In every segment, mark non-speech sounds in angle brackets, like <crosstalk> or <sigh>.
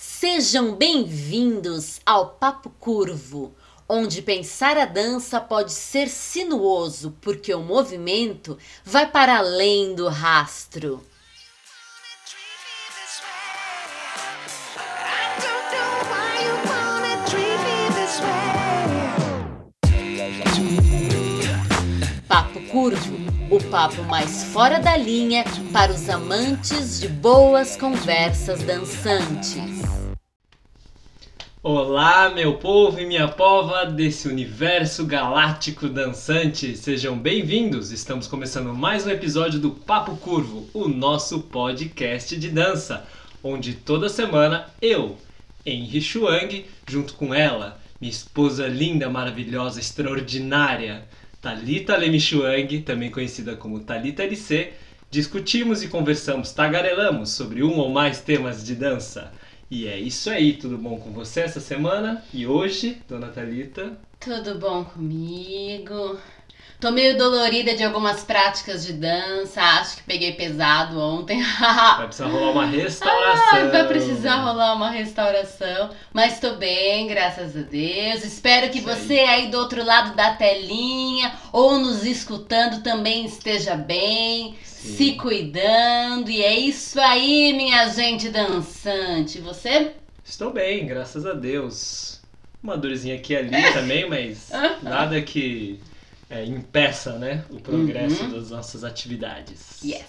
Sejam bem-vindos ao Papo Curvo, onde pensar a dança pode ser sinuoso, porque o movimento vai para além do rastro. Papo Curvo, o papo mais fora da linha para os amantes de boas conversas dançantes. Olá, meu povo e minha pova desse universo galáctico dançante, sejam bem-vindos! Estamos começando mais um episódio do Papo Curvo, o nosso podcast de dança, onde toda semana eu, Henry Chuang, junto com ela, minha esposa linda, maravilhosa, extraordinária, Talita Lemi Chuang, também conhecida como Talita LC, discutimos e conversamos, tagarelamos sobre um ou mais temas de dança. E é isso aí, tudo bom com você essa semana? E hoje, dona Thalita? Tudo bom comigo? Tô meio dolorida de algumas práticas de dança, acho que peguei pesado ontem. <laughs> Vai precisar rolar uma restauração. Ah, vai precisar rolar uma restauração, mas tô bem, graças a Deus. Espero que Isso você aí do outro lado da telinha ou nos escutando também esteja bem, Sim. se cuidando. E é isso aí, minha gente dançante. Você? Estou bem, graças a Deus. Uma dorzinha aqui e ali <laughs> também, mas nada que é, impeça né, o progresso Uhum. das nossas atividades. Yes.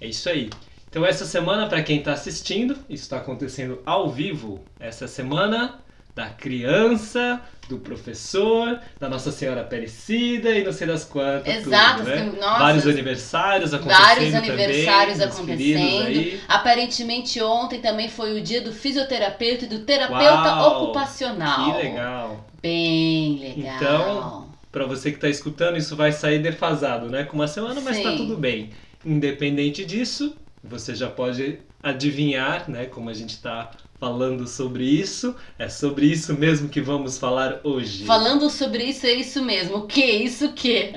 É isso aí. Então essa semana, para quem está assistindo, isso está acontecendo ao vivo. Essa semana da criança, do professor, da Nossa Senhora Aparecida e não sei das quantas. Exato, tudo, né? nossa, Vários aniversários acontecendo Vários aniversários também, acontecendo. Aparentemente ontem também foi o dia do fisioterapeuta e do terapeuta Uau, ocupacional. Que legal. Bem legal. Então, Para você que está escutando, isso vai sair defasado, né? Com uma semana, mas tá Sim. tudo bem. Independente disso, você já pode adivinhar, né? Como a gente está falando sobre isso. É sobre isso mesmo que vamos falar hoje. Falando sobre isso, é isso mesmo. O que? Isso o que?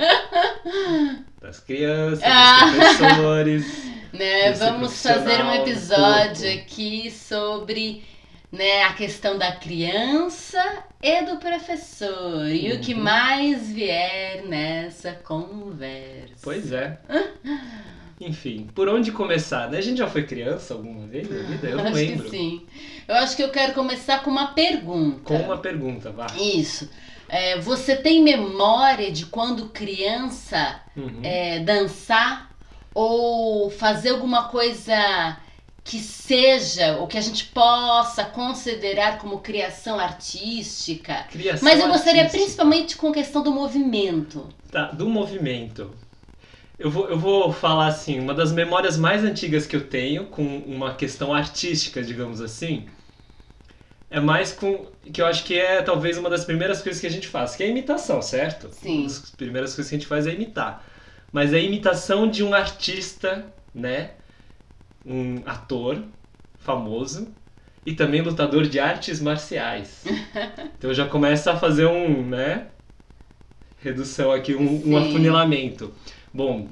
Das <laughs> crianças, Ah. dos professores. <laughs> Né, Esse vamos fazer um do episódio aqui sobre né, a questão da criança e do professor. E o que Uhum. mais vier nessa conversa. Pois é. Enfim, por onde começar? Né? A gente já foi criança alguma vez na vida? Eu não acho lembro. que sim. Eu acho que eu quero começar com uma pergunta. Com uma pergunta, vá. Isso. É, você tem memória de quando criança Uhum. é, dançar ou fazer alguma coisa que seja o que a gente possa considerar como criação artística? Criação Mas eu gostaria artística. principalmente com a questão do movimento. Tá, do movimento. Eu vou, eu vou falar assim, uma das memórias mais antigas que eu tenho com uma questão artística, digamos assim, é mais com. que eu acho que é talvez uma das primeiras coisas que a gente faz, que é a imitação, certo? Sim. Uma das primeiras coisas que a gente faz é imitar. Mas é a imitação de um artista, né? Um ator famoso e também lutador de artes marciais. <laughs> Então já começo a fazer um, né? Redução aqui, um, um afunilamento. Bom,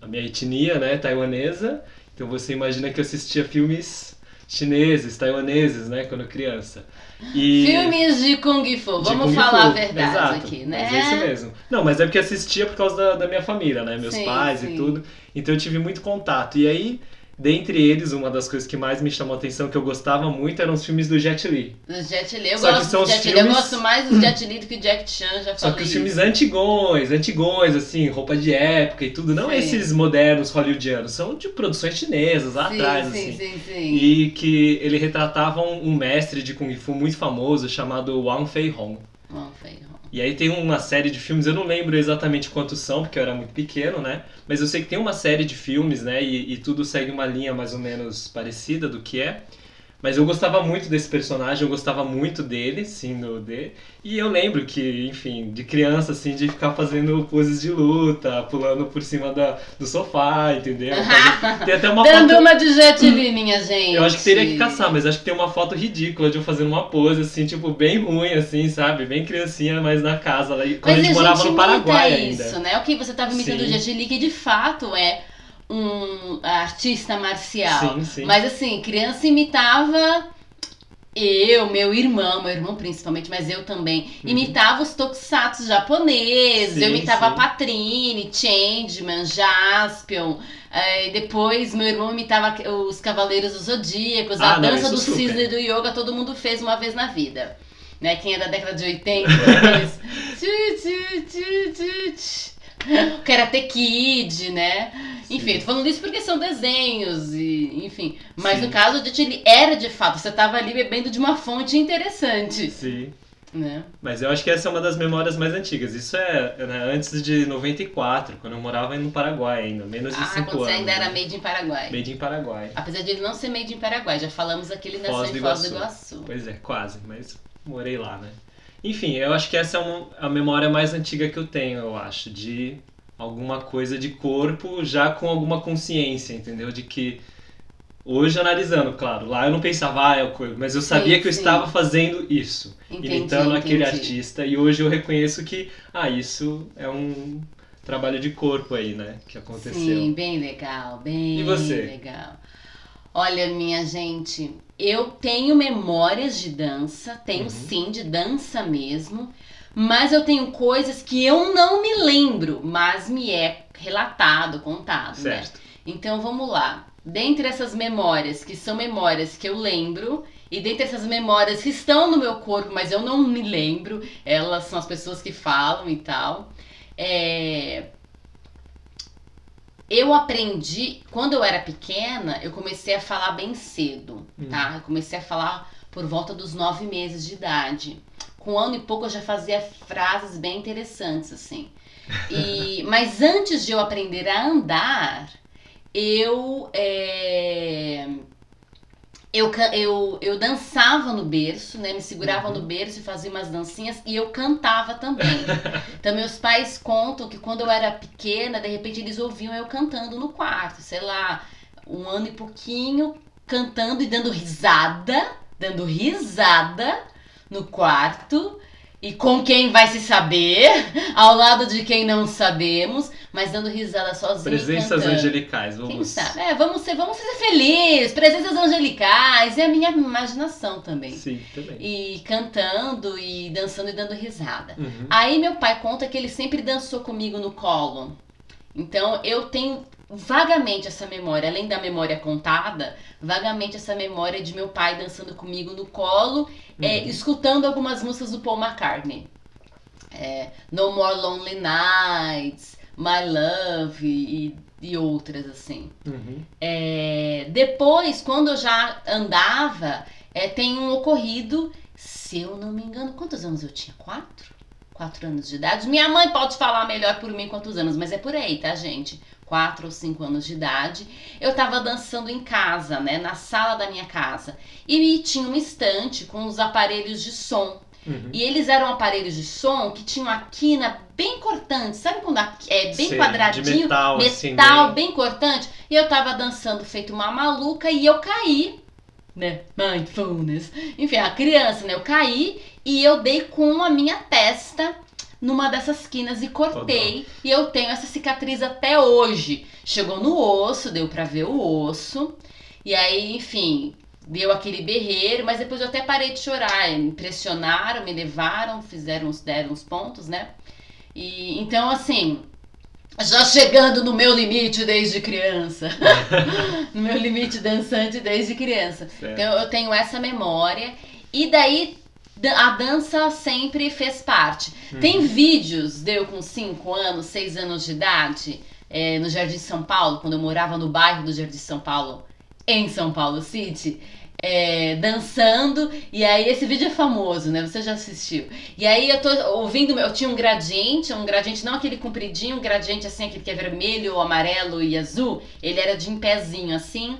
a minha etnia, né, taiwanesa, então você imagina que eu assistia filmes chineses, taiwaneses, né, quando criança. E... Filmes de Kung Fu, de vamos Kung falar Fu, a verdade exato, aqui, né? Mas é isso mesmo. Não, mas é porque assistia por causa da, da minha família, né? Meus Sim, pais sim. e tudo. Então eu tive muito contato. E aí, dentre eles, uma das coisas que mais me chamou a atenção, que eu gostava muito, eram os filmes do Jet Li. Do Jet Li, eu Só que gosto são do os Jet Li. Eu filmes- gosto mais do Jet Li do que o Jack Chan, já Só falei que os filmes antigões, antigões, assim, roupa de época e tudo, não Sim. esses modernos hollywoodianos, são de produções chinesas lá sim, atrás, sim, assim. sim, sim. E que ele retratava um, mestre de Kung Fu muito famoso chamado Wang Fei Hong. Bom, foi bom. E aí tem uma série de filmes, eu não lembro exatamente quantos são, porque eu era muito pequeno, né? Mas eu sei que tem uma série de filmes, né? E, e tudo segue uma linha mais ou menos parecida do que é. Mas eu gostava muito desse personagem, eu gostava muito dele, sim, no D. E eu lembro que, enfim, de criança, assim, de ficar fazendo poses de luta, pulando por cima da, do sofá, entendeu? <laughs> Tem até uma Dando foto... uma de Jet Li, minha gente. Eu acho que teria que caçar, mas acho que tem uma foto ridícula de eu fazendo uma pose, assim, tipo, bem ruim, assim, sabe? Bem criancinha, mas na casa, lá, quando Mas a gente morava no Paraguai isso, ainda. né? O que você estava imitando o Sim. Jet Li, que de fato é um artista marcial. Sim, sim. Mas assim, criança imitava eu, meu irmão, meu irmão principalmente, mas eu também, Uhum. imitava os tokusatsu japoneses. Sim, eu imitava sim. Patrine, Changeman, Jaspion. eh, depois meu irmão imitava os Cavaleiros dos Zodíacos, Ah, a não, dança do super. cisne do yoga, todo mundo fez uma vez na vida. Né? Quem é da década de 80, aqueles... <laughs> <laughs> Karate Kid, né? Enfim, Sim. tô falando isso porque são desenhos e, enfim. Mas Sim. no caso, Dite, ele era de fato, você tava ali bebendo de uma fonte interessante, Sim. né? Mas eu acho que essa é uma das memórias mais antigas. Isso é né, antes de 94, quando eu morava no Paraguai ainda, menos de Ah, 5 quando você anos. ainda era né? made in Paraguai. Made in Paraguai. Apesar de ele não ser made in Paraguai, já falamos aqui, ele nasceu Foz em Foz do. Iguaçu. Pois é, quase, mas morei lá, né? Enfim, eu acho que essa é uma- a memória mais antiga que eu tenho, eu acho, de alguma coisa de corpo já com alguma consciência, entendeu? De que hoje analisando, claro, lá eu não pensava, ah, é o corpo, mas eu sabia Sim, que eu sim. estava fazendo isso, Entendi, imitando aquele entendi. artista, e hoje eu reconheço que, ah, isso é um trabalho de corpo aí, né, que aconteceu. Sim, bem legal, bem E você? legal. Olha, minha gente, eu tenho memórias de dança, tenho Uhum. sim, de dança mesmo, mas eu tenho coisas que eu não me lembro, mas me é relatado, contado, né? Certo. Então vamos lá. Dentre essas memórias, que são memórias que eu lembro, e dentre essas memórias que estão no meu corpo, mas eu não me lembro, elas são as pessoas que falam e tal. É, Eu aprendi, quando eu era pequena, eu comecei a falar bem cedo, Hum. tá? Eu comecei a falar por volta dos nove meses de idade. Com um ano e pouco eu já fazia frases bem interessantes, assim. E, <laughs> mas antes de eu aprender a andar, eu, é, eu, eu, eu dançava no berço, né? Me segurava Uhum. no berço e fazia umas dancinhas e eu cantava também. <laughs> Então meus pais contam que quando eu era pequena, de repente eles ouviam eu cantando no quarto, sei lá, um ano e pouquinho, cantando e dando risada, dando risada no quarto. E com quem vai se saber, <laughs> ao lado de quem não sabemos, mas dando risada sozinho. Presenças cantando. angelicais, Quem vamos. sabe? É, vamos ser, vamos ser felizes, presenças angelicais, é a minha imaginação também. Sim, também. E cantando e dançando e dando risada. Uhum. Aí meu pai conta que ele sempre dançou comigo no colo. Então eu tenho vagamente essa memória, além da memória contada, vagamente essa memória de meu pai dançando comigo no colo, é, Uhum. escutando algumas músicas do Paul McCartney. É, no More Lonely Nights, My Love e, e outras assim. Uhum. É, depois, quando eu já andava, é, tem um ocorrido, se eu não me engano, quantos anos eu tinha? Quatro? Quatro anos de idade. Minha mãe pode falar melhor por mim quantos anos, mas é por aí, tá, gente? Quatro ou cinco anos de idade. Eu tava dançando em casa, né? Na sala da minha casa. E tinha uma estante com os aparelhos de som. Uhum. E eles eram aparelhos de som que tinham a quina bem cortante. Sabe quando a, é bem Sei, quadradinho? metal, assim, metal bem- bem cortante. E eu tava dançando feito uma maluca e eu caí, né? Mindfulness. Enfim, a criança, né? Eu caí e eu dei com a minha testa numa dessas quinas e cortei. E eu tenho essa cicatriz até hoje. Chegou no osso, deu pra ver o osso. E aí, enfim, deu aquele berreiro, mas depois eu até parei de chorar. Me pressionaram, me levaram, fizeram, uns- deram uns pontos, né? E então, assim, já chegando no meu limite desde criança. <laughs> no meu limite dançante desde criança. Certo. Então eu tenho essa memória. E daí da- a dança sempre fez parte. Uhum. Tem vídeos de eu com 5 anos, 6 anos de idade, é, no Jardim São Paulo, quando eu morava no bairro do Jardim São Paulo, em São Paulo City. é, dançando, e aí esse vídeo é famoso, né? Você já assistiu. E aí eu tô ouvindo, eu tinha um gradiente, um gradiente não aquele compridinho, um gradiente assim, aquele que é vermelho, amarelo e azul, ele era de em pezinho assim.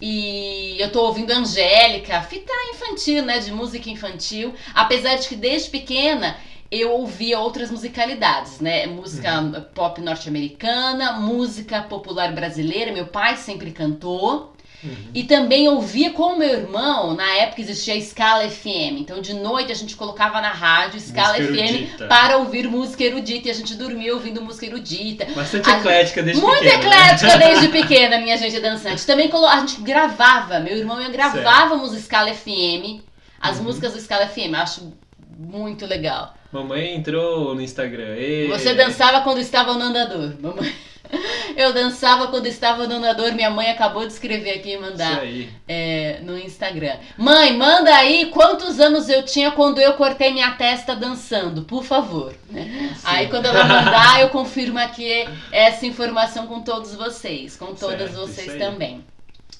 E eu tô ouvindo Angélica, fita infantil, né? De música infantil. Apesar de que desde pequena eu ouvia outras musicalidades, né? Música pop norte-americana, música popular brasileira. Meu pai sempre cantou. Uhum. E também ouvia com o meu irmão, na época existia a Scala FM. Então de noite a gente colocava na rádio Scala FM para ouvir música erudita. E a gente dormia ouvindo música erudita. Bastante A- eclética desde Muito pequeno, né? eclética <laughs> desde pequena, minha gente dançante. Também colo- a gente gravava, meu irmão e eu gravávamos Scala FM. As Uhum. músicas do Scala FM, eu acho muito legal. Mamãe entrou no Instagram. Ê. Você dançava quando estava no andador. Mamãe. <laughs> Eu dançava quando estava no andador. Minha mãe acabou de escrever aqui e mandar é, no Instagram. Mãe, manda aí quantos anos eu tinha quando eu cortei minha testa dançando, por favor. né? Aí quando ela mandar, eu confirmo aqui essa informação com todos vocês, com todas Certo, vocês também.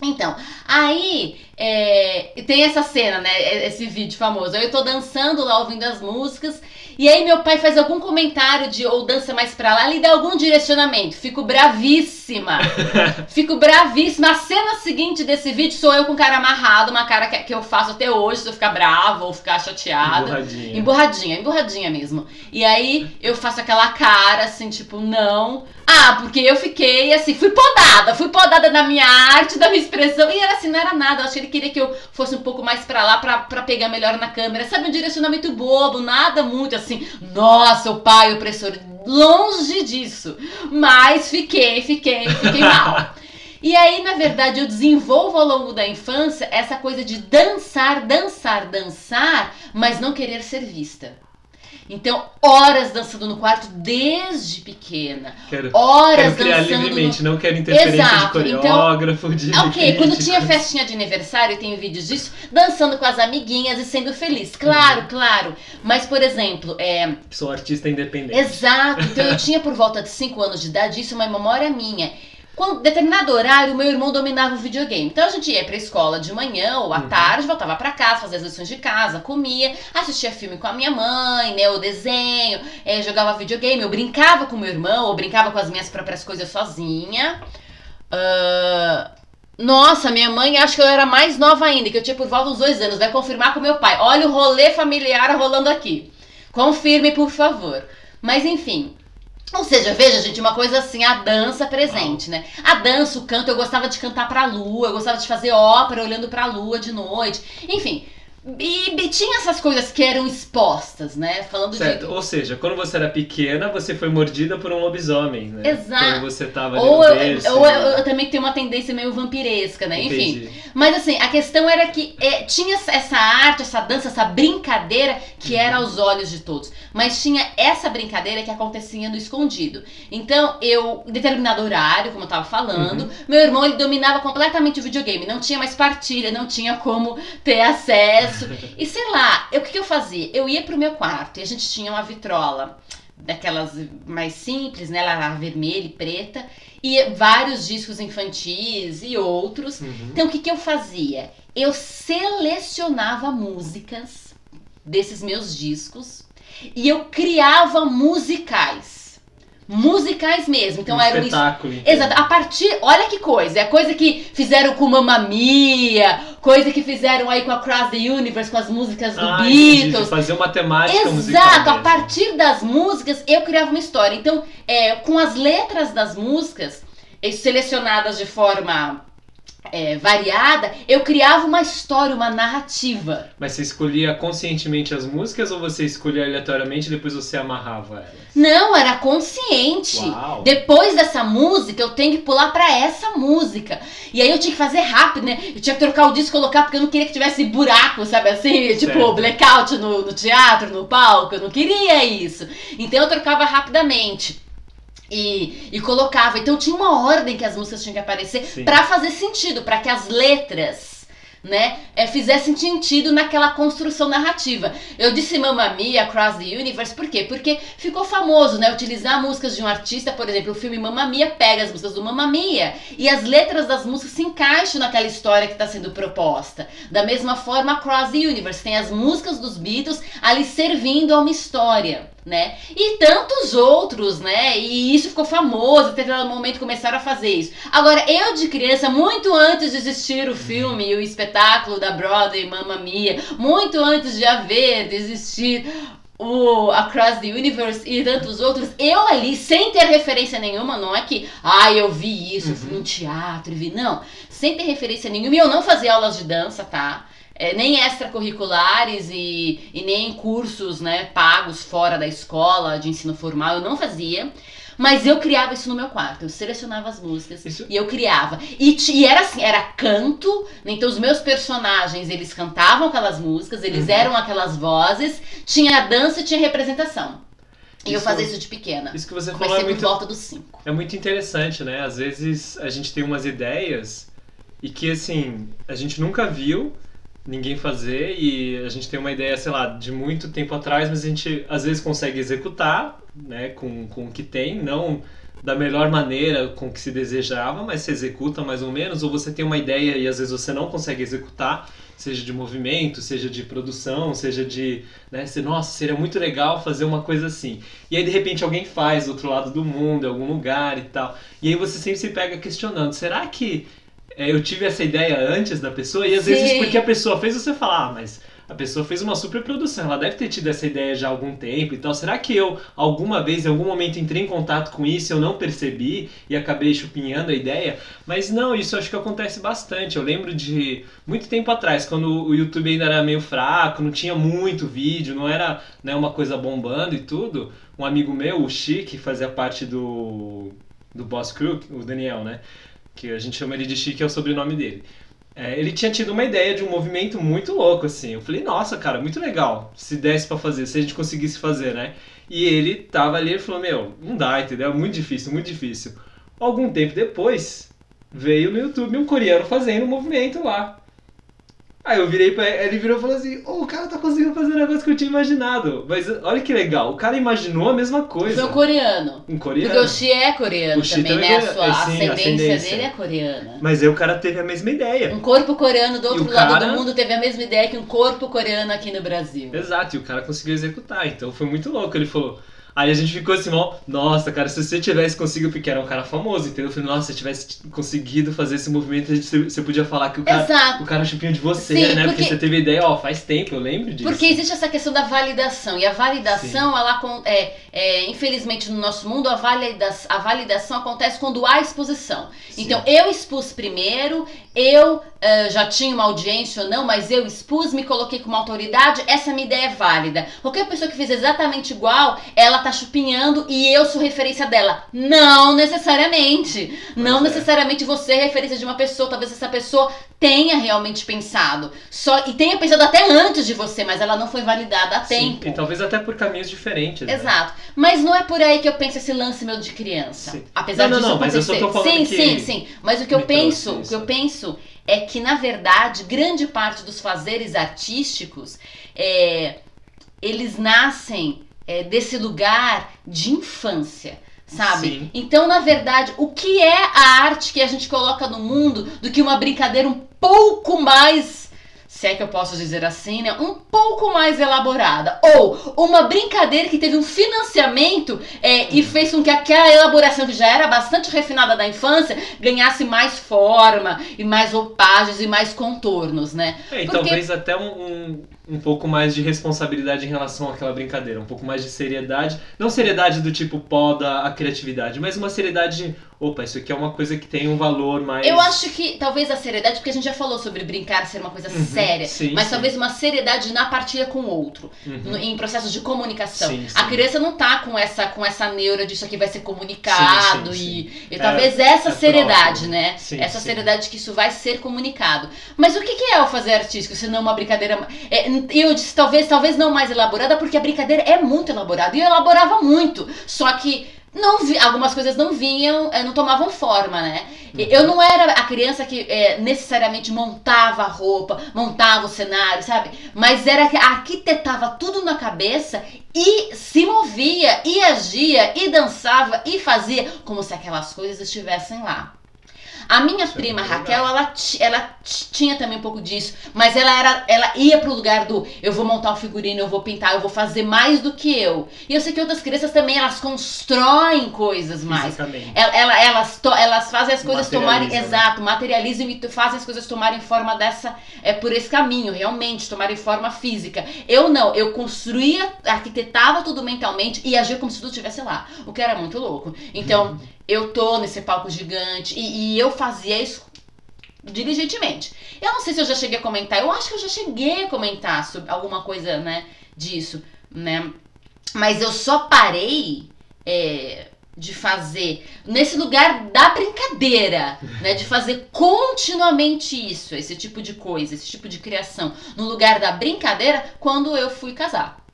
Então, aí é, tem essa cena, né? Esse vídeo famoso. Eu tô dançando lá ouvindo as músicas. E aí meu pai faz algum comentário de ou dança mais pra lá, ele dá algum direcionamento. Fico bravíssima. <laughs> Fico bravíssima. A cena seguinte desse vídeo sou eu com cara amarrado, uma cara que, que eu faço até hoje, se eu ficar brava ou ficar chateada. Emburradinha. Emburradinha, emburradinha mesmo. E aí eu faço aquela cara assim, tipo, não. Ah, porque eu fiquei assim, fui podada, fui podada na minha arte, da minha expressão. E era assim, não era nada. Eu acho que ele queria que eu fosse um pouco mais pra lá pra, pra pegar melhor na câmera. Sabe, um direcionamento bobo, nada muito assim. Nossa, o pai opressor. Longe disso. Mas fiquei, fiquei, fiquei <laughs> mal. E aí, na verdade, eu desenvolvo ao longo da infância essa coisa de dançar, dançar, dançar, mas não querer ser vista. Então, horas dançando no quarto desde pequena. Quero, Horas quero criar dançando livremente, não quero interferência Exato, de então- coreógrafo, de no... Ok, quando tinha festinha de aniversário, eu tenho vídeos disso, dançando com as amiguinhas e sendo feliz. Claro, Uhum. claro. Mas, por exemplo, é, Sou artista independente. Exato. Então eu <laughs> tinha por volta de 5 anos de idade, isso é uma memória minha. Quando determinado horário, meu irmão dominava o videogame. Então a gente ia pra escola de manhã ou à Uhum. tarde, voltava pra casa, fazia as lições de casa, comia, assistia filme com a minha mãe, né, o desenho, eh, jogava videogame, eu brincava com meu irmão, ou brincava com as minhas próprias coisas sozinha. Ah, nossa, minha mãe, acho que eu era mais nova ainda, que eu tinha por volta dos dois anos. Vai confirmar com meu pai. Olha o rolê familiar rolando aqui. Confirme, por favor. Mas enfim. Ou seja, veja, gente, uma coisa assim, a dança presente, né? A dança, o canto, eu gostava de cantar pra lua, eu gostava de fazer ópera olhando pra lua de noite. Enfim. E, tinha essas coisas que eram expostas, né? Falando Certo, de. ou seja, quando você era pequena, você foi mordida por um lobisomem, né? Exato. Quando você tava ali Ou, no eu, berço, ou eu, eu também tenho uma tendência meio vampiresca, né? Enfim. entendi. Mas assim, a questão era que é, tinha essa arte, essa dança, essa brincadeira que era aos olhos de todos. Mas tinha essa brincadeira que acontecia no escondido. Então, eu, em determinado horário, como eu tava falando, meu irmão ele dominava completamente o videogame. Não tinha mais partilha, não tinha como ter acesso. E sei lá, o que, que eu fazia? Eu ia pro meu quarto e a gente tinha uma vitrola. Daquelas mais simples, né? Ela era vermelha e preta. E vários discos infantis e outros. Uhum. Então o que, que eu fazia? Eu selecionava músicas desses meus discos e eu criava musicais. Musicais mesmo. Então um era um espetáculo. então. Exato, a partir. Olha que coisa, é coisa que fizeram com Mamma Mia, coisa que fizeram aí com a Cross the Universe, com as músicas do Ah, Beatles. fazer uma temática musical Exato, a partir das músicas eu criava uma história. Então, é, com as letras das músicas, eh, selecionadas de forma é, variada, eu criava uma história, uma narrativa. Mas você escolhia conscientemente as músicas ou você escolhia aleatoriamente e depois você amarrava elas? Não, era consciente. Uau! Depois dessa música, eu tenho que pular pra essa música. E aí eu tinha que fazer rápido, né? Eu tinha que trocar o disco e colocar, porque eu não queria que tivesse buraco, sabe assim? Tipo, Certo. blackout no, no teatro, no palco. Eu não queria isso. Então eu trocava rapidamente. E, e colocava. Então tinha uma ordem que as músicas tinham que aparecer pra fazer sentido, pra que as letras. Né, é, fizessem sentido naquela construção narrativa. Eu disse Mamma Mia, Across the Universe, por quê? Porque ficou famoso, né? Utilizar músicas de um artista, por exemplo, o filme Mamma Mia pega as músicas do Mamma Mia e as letras das músicas se encaixam naquela história que está sendo proposta. Da mesma forma, Across the Universe tem as músicas dos Beatles ali servindo a uma história. Né? E tantos outros, né? E isso ficou famoso, em determinado momento começaram a fazer isso. Agora, eu de criança, muito antes de existir o filme e o espetáculo da Broadway, Mamma Mia, muito antes de haver, de existir o Across the Universe e tantos outros, eu ali, sem ter referência nenhuma, não é que, ah, eu vi isso, eu fui num teatro e vi, não, sem ter referência nenhuma, e eu não fazia aulas de dança, tá? É, nem extracurriculares e, e nem cursos né, pagos fora da escola de ensino formal, eu não fazia. Mas eu criava isso no meu quarto. Eu selecionava as músicas Isso- e eu criava. E, e era assim, era canto. né? Então os meus personagens, eles cantavam aquelas músicas, eles Uhum. eram aquelas vozes. Tinha dança e tinha representação. E eu Isso- fazia isso de pequena. Isso que você falou é por muito, volta dos cinco. é muito interessante, né? Às vezes a gente tem umas ideias e que, assim, a gente nunca viu ninguém fazer e a gente tem uma ideia, sei lá, de muito tempo atrás, mas a gente às vezes consegue executar, né, com, com o que tem, não da melhor maneira com que se desejava, mas se executa mais ou menos, ou você tem uma ideia e às vezes você não consegue executar, seja de movimento, seja de produção, seja de, né, você, nossa, seria muito legal fazer uma coisa assim. E aí de repente alguém faz do outro lado do mundo, em algum lugar e tal. E aí você sempre se pega questionando, será que eu tive essa ideia antes da pessoa? E às vezes Sim. porque a pessoa fez, você fala, ah, mas a pessoa fez uma super produção, ela deve ter tido essa ideia já há algum tempo e tal. Será que eu, alguma vez, em algum momento, entrei em contato com isso, eu não percebi e acabei chupinhando a ideia? Mas não, isso acho que acontece bastante. Eu lembro de muito tempo atrás, quando o YouTube ainda era meio fraco, não tinha muito vídeo, não era né, uma coisa bombando e tudo. Um amigo meu, o Chi, que fazia parte do, do Boss Crew, o Daniel, né? Que a gente chama ele de Chi, que é o sobrenome dele. É, ele tinha tido uma ideia de um movimento muito louco, assim. Eu falei, nossa, cara, muito legal. Se desse pra fazer, se a gente conseguisse fazer, né? E ele tava ali e falou, meu, não dá, entendeu? Muito difícil, muito difícil. Algum tempo depois, veio no YouTube um coreano fazendo um movimento lá. Aí eu virei pra ele, ele virou e falou assim, o cara tá conseguindo fazer um negócio que eu tinha imaginado. Mas olha que legal, o cara imaginou a mesma coisa. Foi um coreano. Um Porque coreano. o Xi é coreano Xi também, também né? é- A sua é, sim, ascendência, ascendência. dele é coreana. Mas aí o cara teve a mesma ideia. Um corpo coreano do outro lado cara- do mundo teve a mesma ideia que um corpo coreano aqui no Brasil. Exato, e o cara conseguiu executar, então foi muito louco. Ele falou. Aí a gente ficou assim, ó, nossa, cara, se você tivesse conseguido, porque era um cara famoso, entendeu? Eu falei, nossa, se você tivesse conseguido fazer esse movimento, a gente- você podia falar que o cara, Exato. o cara chupinha de você, Sim, né? Porque... porque- você teve ideia, ó, faz tempo, eu lembro disso. Porque existe essa questão da validação. E a validação, ela acon- é, é, infelizmente no nosso mundo, a, valida a validação acontece quando há exposição. Sim. Então, eu expus primeiro, eu eh, já tinha uma audiência ou não, mas eu expus, me coloquei como autoridade, essa minha ideia é válida. Qualquer pessoa que fez exatamente igual, ela tá chupinhando e eu sou referência dela. Não necessariamente. não é. necessariamente você é referência de uma pessoa. Talvez essa pessoa tenha realmente pensado. Só, e tenha pensado até antes de você, mas ela não foi validada a Sim, tempo. E talvez até por caminhos diferentes. né? Exato. Mas não é por aí que eu penso esse lance meu de criança. Sim. Apesar Não, não, disso não, mas eu tô falando sim, que sim, sim. Mas o que eu penso, o que eu penso é que, na verdade, grande parte dos fazeres artísticos, é, eles nascem é, desse lugar de infância. Sabe? Sim. Então, na verdade, o que é a arte que a gente coloca no mundo do que uma brincadeira um pouco mais se é que eu posso dizer assim, né? Um pouco mais elaborada. Ou uma brincadeira que teve um financiamento é, e fez com que aquela elaboração que já era bastante refinada da infância ganhasse mais forma e mais roupagens e mais contornos, né? É, e Porque- talvez até um, um, um pouco mais de responsabilidade em relação àquela brincadeira, um pouco mais de seriedade. Não seriedade do tipo poda a criatividade, mas uma seriedade de, opa, isso aqui é uma coisa que tem um valor mais. Eu acho que talvez a seriedade, porque a gente já falou sobre brincar ser uma coisa Uhum, séria, sim, mas sim. talvez uma seriedade na partilha com o outro. Uhum. no- em processos de comunicação. Sim. A criança não tá com essa, com essa neura disso aqui vai ser comunicado e, e É, talvez essa é seriedade, próximo. né? Essa seriedade que isso vai ser comunicado. Mas o que, que é o fazer artístico, se não uma brincadeira? é, eu disse talvez, talvez não mais elaborada, porque a brincadeira é muito elaborada e eu elaborava muito. Só que não vi, algumas coisas não vinham, eh, não tomavam forma, né? Eu não era a criança que eh, necessariamente montava a roupa, montava o cenário, sabe? Mas era que arquitetava tudo na cabeça e se movia, e agia, e dançava, e fazia como se aquelas coisas estivessem lá. A minha Isso é prima muito Raquel, ela, ela ti- tinha também um pouco disso, mas ela era, ela ia pro lugar do eu vou montar o figurino, eu vou pintar, eu vou fazer mais do que eu. E eu sei que outras crianças também elas constroem coisas mais. Ela- ela- elas, to- elas fazem as coisas tomarem. Né? Exato, materializam e fazem as coisas tomarem forma dessa. É, por esse caminho, realmente, tomarem forma física. Eu não, eu construía, arquitetava tudo mentalmente e agia como se tudo estivesse lá. O que era muito louco. Então, eu tô nesse palco gigante e, e eu fazia isso diligentemente. Eu não sei se eu já cheguei a comentar, eu acho que eu já cheguei a comentar sobre alguma coisa, né, disso, né? Mas eu só parei é, de fazer nesse lugar da brincadeira, né, de fazer continuamente isso, esse tipo de coisa, esse tipo de criação, no lugar da brincadeira, quando eu fui casar.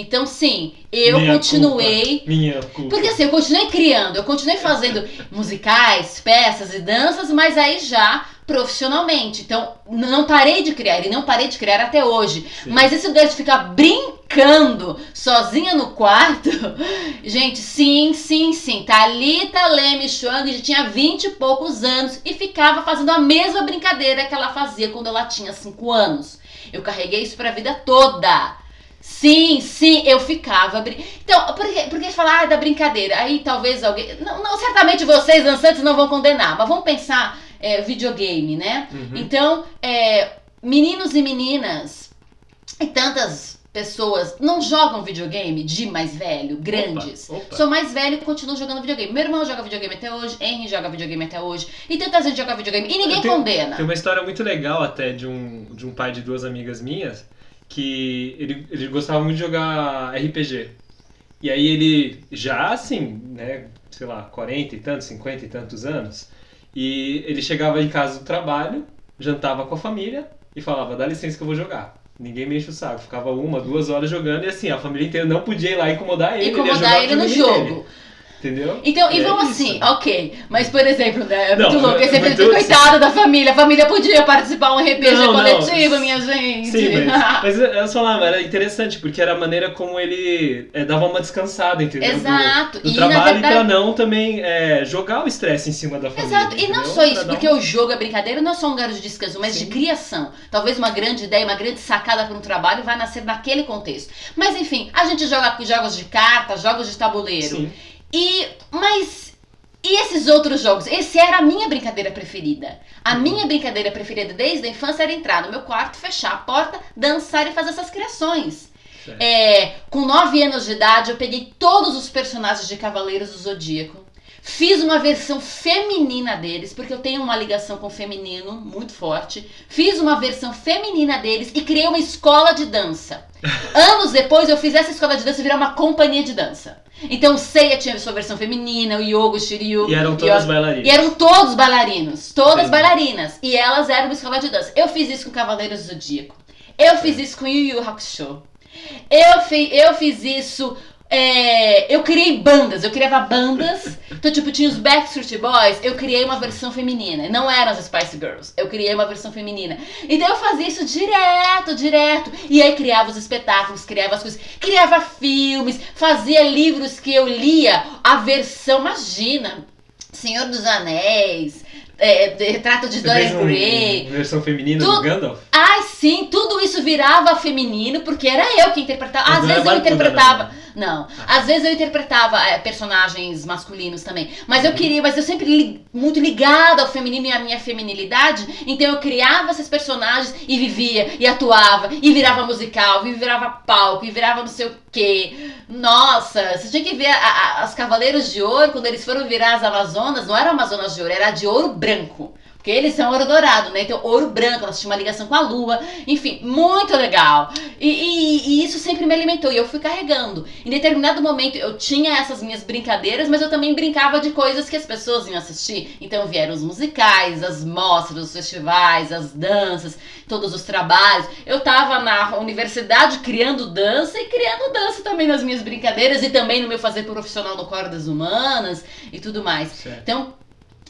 Então, sim, eu Minha continuei. culpa. Minha culpa. Porque assim, eu continuei criando, eu continuei fazendo musicais, peças e danças, mas aí já profissionalmente. Então, não parei de criar, e não parei de criar até hoje. Sim. Mas esse lugar de ficar brincando sozinha no quarto, <laughs> gente, sim, sim, sim. Thalita Leme Schwang tinha 20 e poucos anos e ficava fazendo a mesma brincadeira que ela fazia quando ela tinha 5 anos. Eu carreguei isso pra vida toda. Sim, sim, eu ficava. brin- Então, por que, por que falar ah, da brincadeira? Aí talvez alguém. Não, não, certamente vocês, dançantes, não vão condenar, mas vamos pensar é, videogame, né? Uhum. Então, é, meninos e meninas e tantas pessoas não jogam videogame de mais velho, grandes. Opa, opa. Sou mais velho e continuo jogando videogame. Meu irmão joga videogame até hoje, Henry joga videogame até hoje, e tanta gente joga videogame. E ninguém condena. Tem uma história muito legal até de um, de um pai de duas amigas minhas que ele, ele gostava muito de jogar RPG. E aí ele já assim, né, sei lá, 40 e tantos, 50 e tantos anos, e ele chegava em casa do trabalho, jantava com a família e falava, dá licença que eu vou jogar. Ninguém me enche o saco. Ficava uma, duas horas jogando e assim, a família inteira não podia ir lá incomodar ele. ele Incomodar jogar ele no videogame dele, jogo. Entendeu? Então, e É vamos assim, ok. Mas, por exemplo, né, é Não, muito louco. é Esse muito- coitado da família. A família podia participar um RPG Não, não. coletivo, minha gente. Sim, mas, <laughs> mas eu falava, era interessante, porque era a maneira como ele é, dava uma descansada, entendeu? Do- Exato. Do, E, trabalho verdade- pra não também é, jogar o estresse em cima da família. Exato, e não só isso, Pra porque um- o jogo, a brincadeira, não é só um lugar de descanso, mas Sim. de criação. Talvez uma grande ideia, uma grande sacada para um trabalho vai nascer naquele contexto. Mas enfim, a gente joga jogos de carta, jogos de tabuleiro. Sim. E, mas, e esses outros jogos? Esse era a minha brincadeira preferida. A Uhum. minha brincadeira preferida desde a infância era entrar no meu quarto, fechar a porta, dançar e fazer essas criações. É, com 9 anos de idade, eu peguei todos os personagens de Cavaleiros do Zodíaco. Fiz uma versão feminina deles, porque eu tenho uma ligação com o feminino muito forte. Fiz uma versão feminina deles e criei uma escola de dança. <laughs> Anos depois, eu fiz essa escola de dança virar uma companhia de dança. Então, o Seiya tinha sua versão feminina, o Yogo, o Shiryu. E eram todas bailarinas. e eram todos bailarinos, todas Entendi. bailarinas. E elas eram uma escola de dança. Eu fiz isso com Cavaleiros do Zodíaco. Eu fiz isso com Yu Yu Hakusho. Eu, fi, eu fiz isso. É, eu criei bandas, eu criava bandas. Então, tipo, tinha os Backstreet Boys, eu criei uma versão feminina. Não eram as Spice Girls, eu criei uma versão feminina. Então eu fazia isso direto, direto. E aí criava os espetáculos, criava as coisas, criava filmes, fazia livros que eu lia, a versão, imagina, Senhor dos Anéis, é, de- Retrato de Dorian um- Gray. versão feminina Tu- do Gandalf? Ai, sim, tudo isso virava feminino, porque era eu que interpretava. Às vezes é eu interpretava. Não, às vezes eu interpretava é, personagens masculinos também. Mas eu queria, mas eu sempre li, muito ligada ao feminino e à minha feminilidade. Então eu criava esses personagens e vivia, e atuava, e virava musical, e virava palco, e virava não sei o quê. Nossa, você tinha que ver a- a- as Cavaleiros de Ouro, quando eles foram virar as Amazonas, não era Amazonas de ouro, era de ouro branco. Porque eles são ouro dourado, né? Então, ouro branco, elas tinham uma ligação com a lua. Enfim, muito legal. E, e- e isso sempre me alimentou. E eu fui carregando. Em determinado momento, eu tinha essas minhas brincadeiras, mas eu também brincava de coisas que as pessoas iam assistir. Então, vieram os musicais, as mostras, os festivais, as danças, todos os trabalhos. Eu tava na universidade criando dança e criando dança também nas minhas brincadeiras e também no meu fazer profissional no Cordas Humanas e tudo mais. Certo. Então,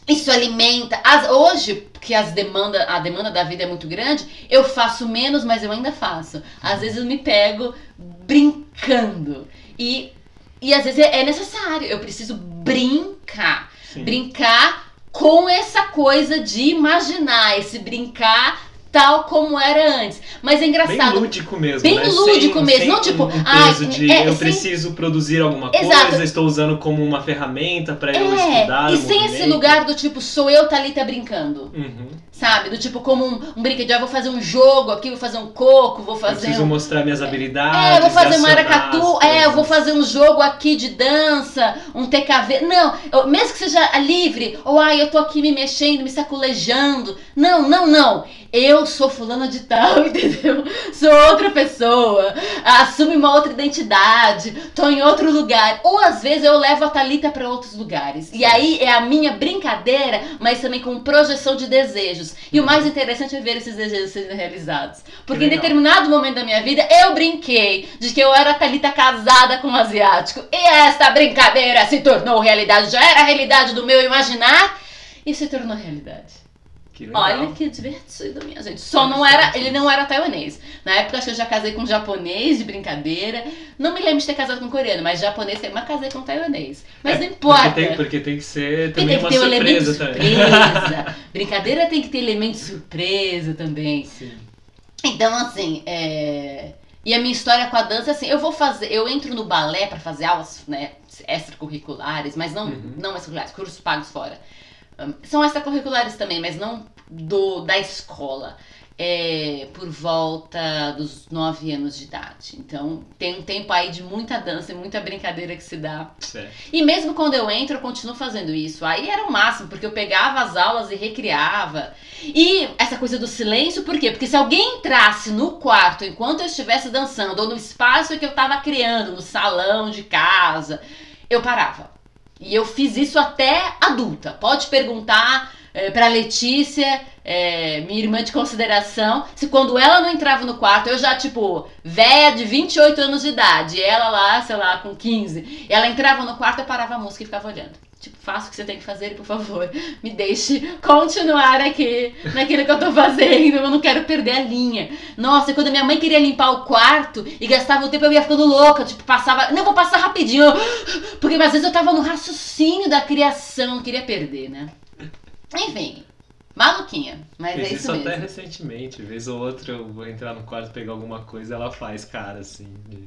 isso alimenta. As- hoje, que as demanda, a demanda da vida é muito grande, eu faço menos, mas eu ainda faço. Às vezes eu me pego brincando. E, e às vezes é é necessário. Eu preciso brincar. Sim. Brincar com essa coisa de imaginar, esse brincar tal como era antes. Mas é Bem engraçado. lúdico mesmo, Bem né? lúdico sem, mesmo, sem não tipo, um peso de é, eu sem- preciso produzir alguma Exato. coisa, estou usando como uma ferramenta para eu É, estudar e sem esse movimento. lugar do tipo, sou eu, Thalita, brincando. Uhum. Sabe? Do tipo, como um, um brinquedo, ah, vou fazer um jogo aqui, vou fazer um coco, vou Eu fazer preciso um. mostrar minhas habilidades. É, eu vou fazer um maracatu, é, eu vou fazer um jogo aqui de dança, um TKV. Não, eu- mesmo que seja livre, ou ai, eu tô aqui me mexendo, me saculejando. Não, não, não. Eu eu sou fulana de tal, <laughs> entendeu? Sou outra pessoa, assume uma outra identidade, tô em outro lugar. Ou às vezes eu levo a Thalita para outros lugares. E aí é a minha brincadeira, mas também com projeção de desejos. E o mais interessante é ver esses desejos sendo realizados. Porque em determinado momento da minha vida eu brinquei de que eu era Thalita casada com um asiático. E esta brincadeira se tornou realidade. Já era a realidade do meu imaginar e se tornou realidade. Que Olha que divertido, minha gente. Só não era, ele não era taiwanês. Na época acho que eu já casei com um japonês de brincadeira. Não me lembro de ter casado com um coreano, mas japonês, mas casei com um taiwanês. Mas é, não importa. Porque tem, porque tem que ser também tem que ter uma um surpresa, surpresa. <laughs> brincadeira tem que ter elemento surpresa também. Sim. Então, assim, é... E a minha história com a dança, assim, eu vou fazer, eu entro no balé para fazer aulas, né, extracurriculares, mas não, uhum. não extracurriculares, cursos pagos fora. São extracurriculares também, mas não do da escola. É, por volta dos 9 anos de idade. Então tem um tempo aí de muita dança e muita brincadeira que se dá. Certo. E mesmo quando eu entro, eu continuo fazendo isso. Aí era o máximo, porque eu pegava as aulas e recriava. E essa coisa do silêncio, por quê? Porque se alguém entrasse no quarto enquanto eu estivesse dançando, ou no espaço que eu estava criando, no salão de casa, eu parava. E eu fiz isso até adulta. Pode perguntar é, para Letícia, é, minha irmã de consideração, se quando ela não entrava no quarto, eu já, tipo, velha de 28 anos de idade, ela lá, sei lá, com 15, ela entrava no quarto, eu parava a música e ficava olhando. Tipo, faça o que você tem que fazer, por favor. Me deixe continuar aqui naquilo que eu tô fazendo. Eu não quero perder a linha. Nossa, quando minha mãe queria limpar o quarto e gastava o tempo, eu ia ficando louca. Tipo, passava. Não, vou passar rapidinho. Porque às vezes eu tava no raciocínio da criação, não queria perder, né? Enfim. Maluquinha, mas Fiz é isso, isso mesmo. até recentemente, vez ou outra eu vou entrar no quarto pegar alguma coisa ela faz cara assim. De...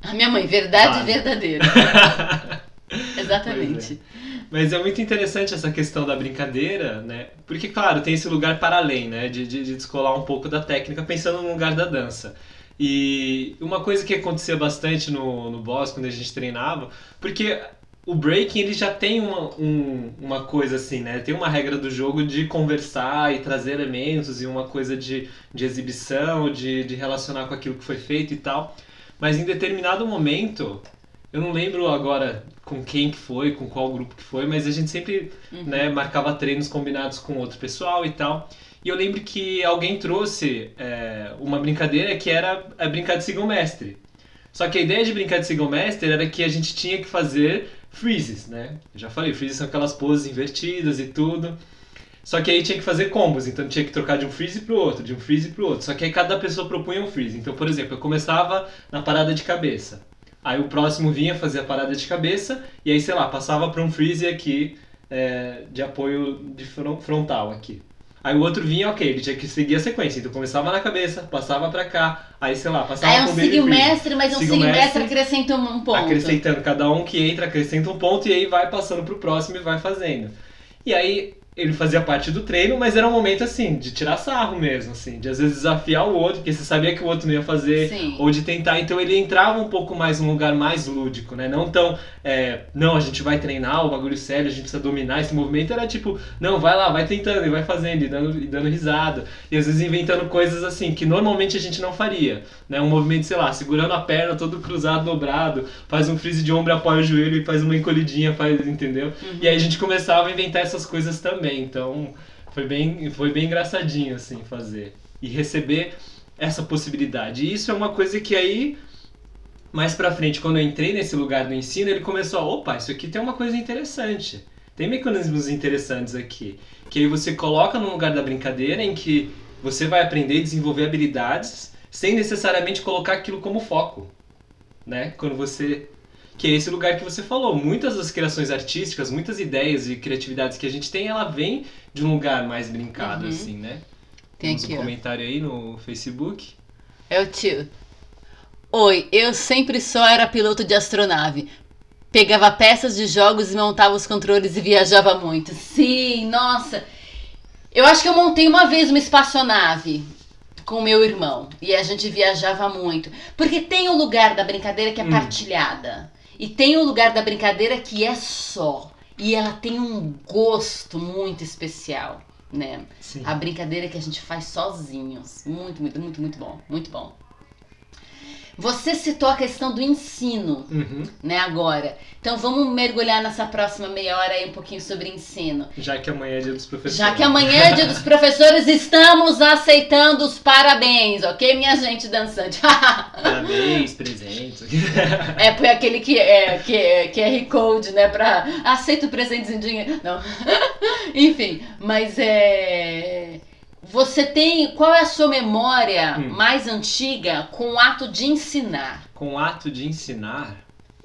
A minha mãe, verdade vale. verdadeira. <laughs> <laughs> Exatamente. É. Mas é muito interessante essa questão da brincadeira, né? Porque, claro, tem esse lugar para além, né? De, de, de descolar um pouco da técnica, pensando no lugar da dança. E uma coisa que acontecia bastante no, no boss, quando a gente treinava, porque o breaking ele já tem uma, um, uma coisa assim, né? Tem uma regra do jogo de conversar e trazer elementos e uma coisa de, de exibição, de, de relacionar com aquilo que foi feito e tal. Mas em determinado momento, eu não lembro agora com quem que foi, com qual grupo que foi, mas a gente sempre uhum. né, marcava treinos combinados com outro pessoal e tal. E eu lembro que alguém trouxe é, uma brincadeira que era a brincar de sigam mestre. Só que a ideia de brincar de sigam mestre era que a gente tinha que fazer freezes, né? Eu já falei, freezes são aquelas poses invertidas e tudo. Só que aí tinha que fazer combos, então tinha que trocar de um freeze pro outro, de um freeze pro outro. Só que aí cada pessoa propunha um freeze. Então, por exemplo, eu começava na parada de cabeça. Aí o próximo vinha fazer a parada de cabeça e aí, sei lá, passava para um freeze aqui é, de apoio de frontal aqui. Aí o outro vinha, ok, ele tinha que seguir a sequência. Então começava na cabeça, passava pra cá, aí sei lá, passava aí é um seguir mestre, mas um seguir mestre acrescenta um ponto. Acrescentando, cada um que entra acrescenta um ponto e aí vai passando pro próximo e vai fazendo. E aí ele fazia parte do treino, mas era um momento assim, de tirar sarro mesmo, assim, de às vezes desafiar o outro, porque você sabia que o outro não ia fazer, Sim. ou de tentar. Então ele entrava um pouco mais num lugar mais lúdico, né? Não tão, é, não, a gente vai treinar, o bagulho sério, a gente precisa dominar esse movimento. Era tipo, não, vai lá, vai tentando, e vai fazendo, e dando, e dando risada. E às vezes inventando coisas assim, que normalmente a gente não faria, né? Um movimento, sei lá, segurando a perna todo cruzado, dobrado, faz um freeze de ombro, apoia o joelho e faz uma encolhidinha, faz, entendeu? Uhum. E aí a gente começava a inventar essas coisas também também. Então foi bem, foi bem engraçadinho assim fazer e receber essa possibilidade. E isso é uma coisa que aí mais para frente, quando eu entrei nesse lugar do ensino, ele começou, a, opa, isso aqui tem uma coisa interessante. Tem mecanismos interessantes aqui, que aí você coloca no lugar da brincadeira em que você vai aprender e desenvolver habilidades sem necessariamente colocar aquilo como foco, né? Quando você que é esse lugar que você falou. Muitas das criações artísticas, muitas ideias e criatividades que a gente tem, ela vem de um lugar mais brincado, uhum. assim, né? Tem Temos aqui, um ó. comentário aí no Facebook. É o tio. Oi, eu sempre só era piloto de astronave. Pegava peças de jogos e montava os controles e viajava muito. Sim, nossa. Eu acho que eu montei uma vez uma espaçonave com meu irmão e a gente viajava muito. Porque tem o lugar da brincadeira que é hum. partilhada. E tem o lugar da brincadeira que é só. E ela tem um gosto muito especial. né? Sim. A brincadeira que a gente faz sozinhos. Muito, muito, muito, muito bom. Muito bom. Você citou a questão do ensino, Uhum. né, agora. Então vamos mergulhar nessa próxima meia hora aí um pouquinho sobre ensino. Já que amanhã é dia dos professores. Já que amanhã é dia dos <laughs> professores, estamos aceitando os parabéns, ok, minha gente dançante? <laughs> Parabéns, presentes. é, foi aquele que é que é QR Code, né, pra aceito presentes em dinheiro. Não. <laughs> Enfim, mas é você tem qual é a sua memória Hum. mais antiga com o ato de ensinar? Com o ato de ensinar,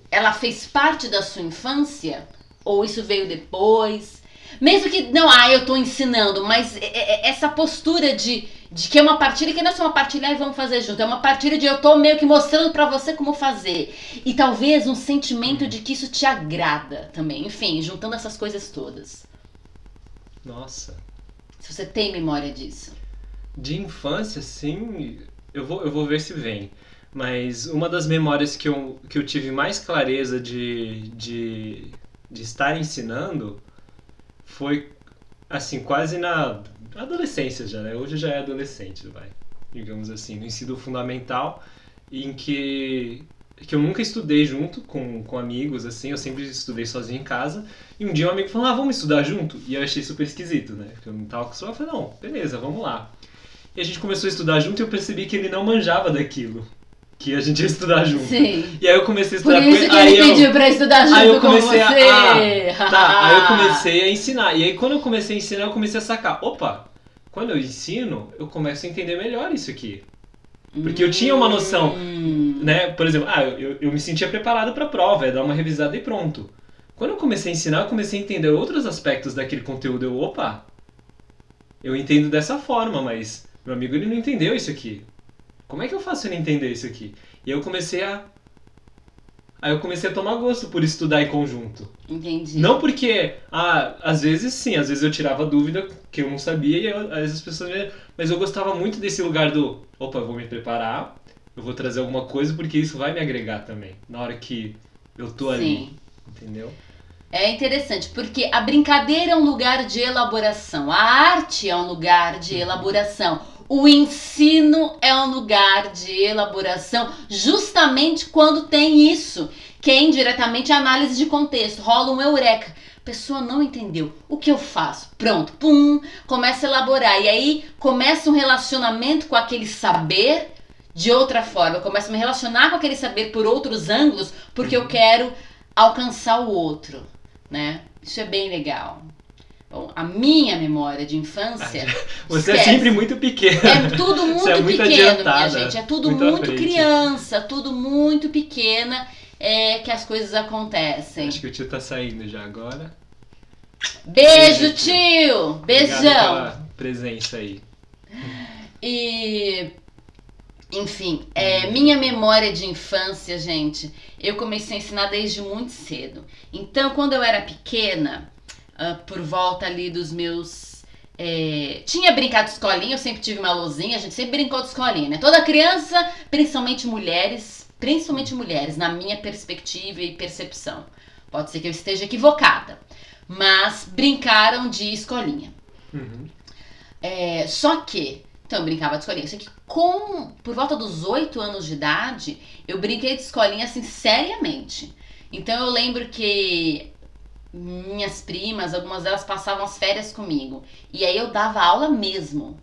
Ela fez parte da sua infância ou isso veio depois? Mesmo que não, ah, eu tô ensinando, mas é- é- essa postura de, de que é uma partilha que não é só uma partilha e vamos fazer junto, é uma partilha de eu tô meio que mostrando pra você como fazer. E talvez um sentimento de que isso te agrada também. Enfim, juntando essas coisas todas. nossa. Se você tem memória disso. De infância, sim, eu vou, eu vou ver se vem. Mas uma das memórias que eu, que eu tive mais clareza de, de, de estar ensinando foi, assim, quase na adolescência já, né? Hoje já é adolescente, vai. Digamos assim, no ensino fundamental, em que, que eu nunca estudei junto com, com amigos, assim, eu sempre estudei sozinho em casa. E um dia um amigo falou, ah, vamos estudar junto? E eu achei super esquisito, né? Porque eu não tava acostumado. Eu falei, não, beleza, vamos lá. E a gente começou a estudar junto e eu percebi que ele não manjava daquilo. Que a gente ia estudar junto. Sim. E aí eu comecei a Por estudar com isso que aí ele eu- pediu pra estudar junto Aí eu com comecei você. a. Ah, tá, aí eu <laughs> comecei a ensinar. E aí quando eu comecei a ensinar, eu comecei a sacar. Opa, quando eu ensino, eu começo a entender melhor isso aqui. Porque eu tinha uma noção, Hum. Né? Por exemplo, ah, eu, eu me sentia preparado pra prova, é dar uma revisada e pronto. Quando eu comecei a ensinar, eu comecei a entender outros aspectos daquele conteúdo. Eu, opa, eu entendo dessa forma, mas meu amigo ele não entendeu isso aqui. Como é que eu faço ele entender isso aqui? E eu comecei a. Aí eu comecei a tomar gosto por estudar em conjunto. Entendi. Não porque, ah, às vezes sim, às vezes eu tirava dúvida que eu não sabia e eu, às vezes as pessoas me... Mas eu gostava muito desse lugar do, opa, eu vou me preparar, eu vou trazer alguma coisa porque isso vai me agregar também, na hora que eu tô ali, Sim. entendeu? É interessante, porque a brincadeira é um lugar de elaboração, a arte é um lugar de elaboração, o ensino é um lugar de elaboração, justamente quando tem isso, que é indiretamente análise de contexto, rola um eureka. Pessoa não entendeu. O que eu faço? Pronto, pum, começa a elaborar. E aí começa um relacionamento com aquele saber de outra forma. Eu começo a me relacionar com aquele saber por outros ângulos, porque eu quero alcançar o outro, né? Isso é bem legal. Bom, a minha memória de infância Você é Esquece. sempre muito pequeno. é tudo muito Você é muito pequeno, minha gente. É tudo muito muito criança, tudo muito pequena é que as coisas acontecem. Acho que o tio tá saindo já agora. Beijo, Beijo, tio! Beijão! pela presença aí. E. Enfim, é, minha memória de infância, gente, eu comecei a ensinar desde muito cedo. Então, quando eu era pequena, ah, por volta ali dos meus. é, tinha brincado de escolinha, eu sempre tive uma luzinha, a gente sempre brincou de escolinha, né? Toda criança, principalmente mulheres, principalmente mulheres, na minha perspectiva e percepção. Pode ser que eu esteja equivocada, mas brincaram de escolinha. Uhum. É, só que, então eu brincava de escolinha. Só que com, por volta dos 8 anos de idade, eu brinquei de escolinha assim, seriamente. Então eu lembro que minhas primas, algumas delas passavam as férias comigo. E aí eu dava aula mesmo.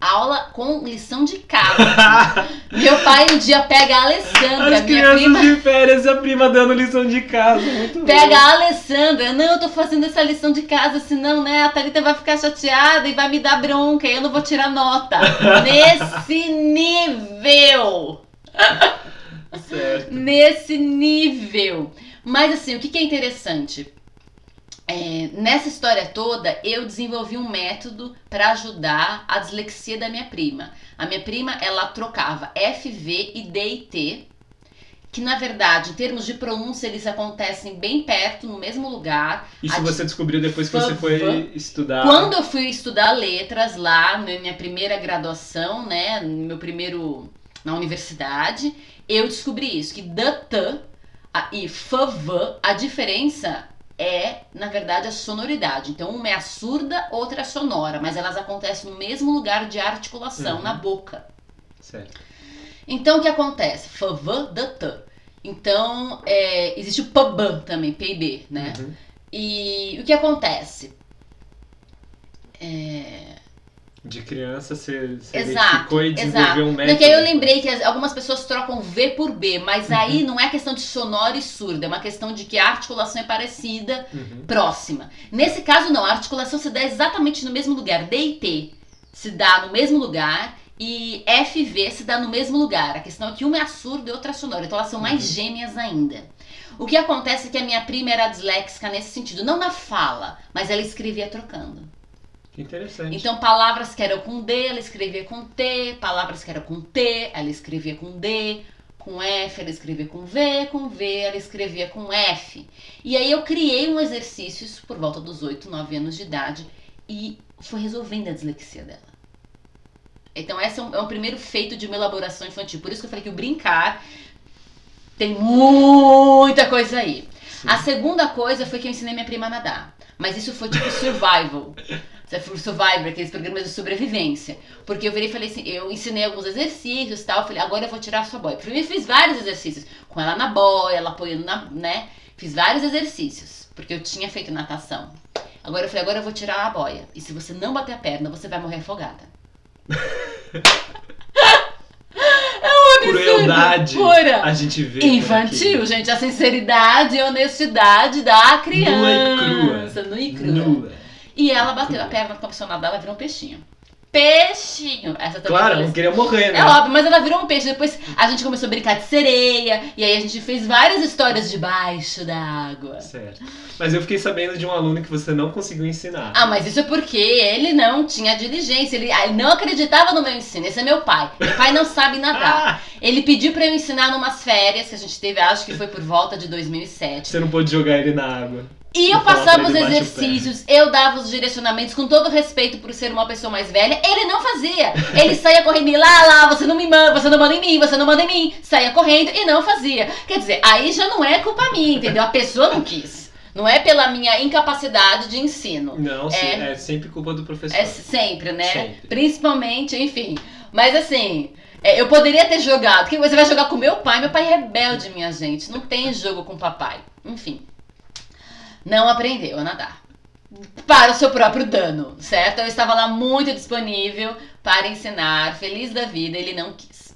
Aula com lição de casa. <laughs> Meu pai um dia pega a Alessandra, As minha prima. de férias e a prima dando lição de casa. Muito Pega bom. a Alessandra, não, eu tô fazendo essa lição de casa, senão, né, a Thalita vai ficar chateada e vai me dar bronca e eu não vou tirar nota. <laughs> Nesse nível! Certo. Nesse nível! Mas assim, o que, que é interessante? Nessa história toda, eu desenvolvi um método para ajudar a dislexia da minha prima. A minha prima, ela trocava FV e DIT, que na verdade, em termos de pronúncia, eles acontecem bem perto, no mesmo lugar. Isso A você descobriu depois que você foi estudar. Quando eu fui estudar letras lá, na minha primeira graduação, né, no meu primeiro na universidade, eu descobri isso, que DT e FV, a diferença é, na verdade, a sonoridade. Então, uma é a surda, outra é a sonora, mas elas acontecem no mesmo lugar de articulação, Uhum. na boca. Certo. Então, o que acontece? Fv, d, t. Então, é, existe o pb também, PIB, né? Uhum. E o que acontece? É, De criança você, você Exato, e desenvolveu exato. um método. que aí eu lembrei que as- algumas pessoas trocam V por B, mas Uhum. aí não é questão de sonoro e surdo, é uma questão de que a articulação é parecida, Uhum. próxima. Nesse caso, não, a articulação se dá exatamente no mesmo lugar. D e T se dá no mesmo lugar e F e V se dá no mesmo lugar. A questão é que uma é a surda e outra é a sonora, então elas são mais Uhum. gêmeas ainda. O que acontece é que a minha prima era disléxica nesse sentido, não na fala, mas ela escrevia trocando. Que interessante. Então, palavras que eram com D, ela escrevia com T, palavras que eram com T, ela escrevia com D, com F, ela escrevia com V, com V, ela escrevia com F. E aí eu criei um exercício, isso por volta dos 8, 9 anos de idade, e foi resolvendo a dislexia dela. Então, esse é um, é um primeiro feito de uma elaboração infantil. Por isso que eu falei que o brincar tem muita coisa aí. Sim. A segunda coisa foi que eu ensinei minha prima a nadar. Mas isso foi tipo survival. <laughs> Survivor, aqueles programas de sobrevivência. Porque eu virei e falei assim, eu ensinei alguns exercícios e tal. Falei, agora eu vou tirar a sua boia. Primeiro fiz vários exercícios. Com ela na boia, ela apoiando na, né? Fiz vários exercícios. Porque eu tinha feito natação. Agora eu falei, agora eu vou tirar a boia. E se você não bater a perna, você vai morrer afogada. <laughs> Crueldade. Pura. A gente vê. Infantil, gente. A sinceridade e honestidade da criança. Nua e crua. Nua e crua. Nua. E ela bateu a perna com a profissional dela, virou um peixinho. Peixinho! Essa também Claro, não queria morrer, né? É óbvio, mas ela virou um peixe. Depois a gente começou a brincar de sereia. E aí a gente fez várias histórias debaixo da água. Certo. Mas eu fiquei sabendo de um aluno que você não conseguiu ensinar. Ah, mas isso é porque ele não tinha diligência, ele, ah, ele não acreditava no meu ensino. Esse é meu pai. Meu pai não sabe <laughs> nadar. Ah, Ele pediu pra eu ensinar numas férias que a gente teve, acho que foi por volta de 2007. você não pôde jogar ele na água. E eu E falar passava os ele, bate o exercícios, eu dava os direcionamentos com todo respeito por ser uma pessoa mais velha. Ele não fazia. <laughs> Ele saía correndo e lá, lá, você não me manda, você não manda em mim, você não manda em mim. Saía correndo e não fazia. Quer dizer, aí já não é culpa minha, entendeu? A pessoa não quis. Não é pela minha incapacidade de ensino. Não, É. é, sempre culpa do professor. É sempre, né? Sempre. Principalmente, enfim. Mas assim, é, eu poderia ter jogado. Porque você vai jogar com meu pai, meu pai é rebelde, minha gente. Não tem jogo com papai. Enfim. Não aprendeu a nadar. Para o seu próprio dano, certo? Eu estava lá muito disponível para ensinar, feliz da vida, ele não quis.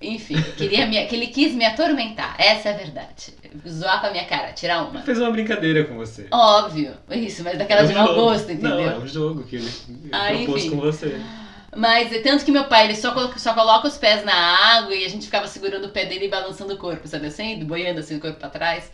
Enfim, <laughs> queria me, que ele quis me atormentar, essa é a verdade. Zoar com a minha cara, tirar uma. Fez uma brincadeira com você. Óbvio, isso, mas daquela É um de mau gosto, entendeu? Não, é um jogo que ele Ah, propôs enfim. com você. Mas tanto que meu pai, ele só, colo- só coloca os pés na água e a gente ficava segurando o pé dele e balançando o corpo, sabe assim? Boiando assim o corpo pra trás.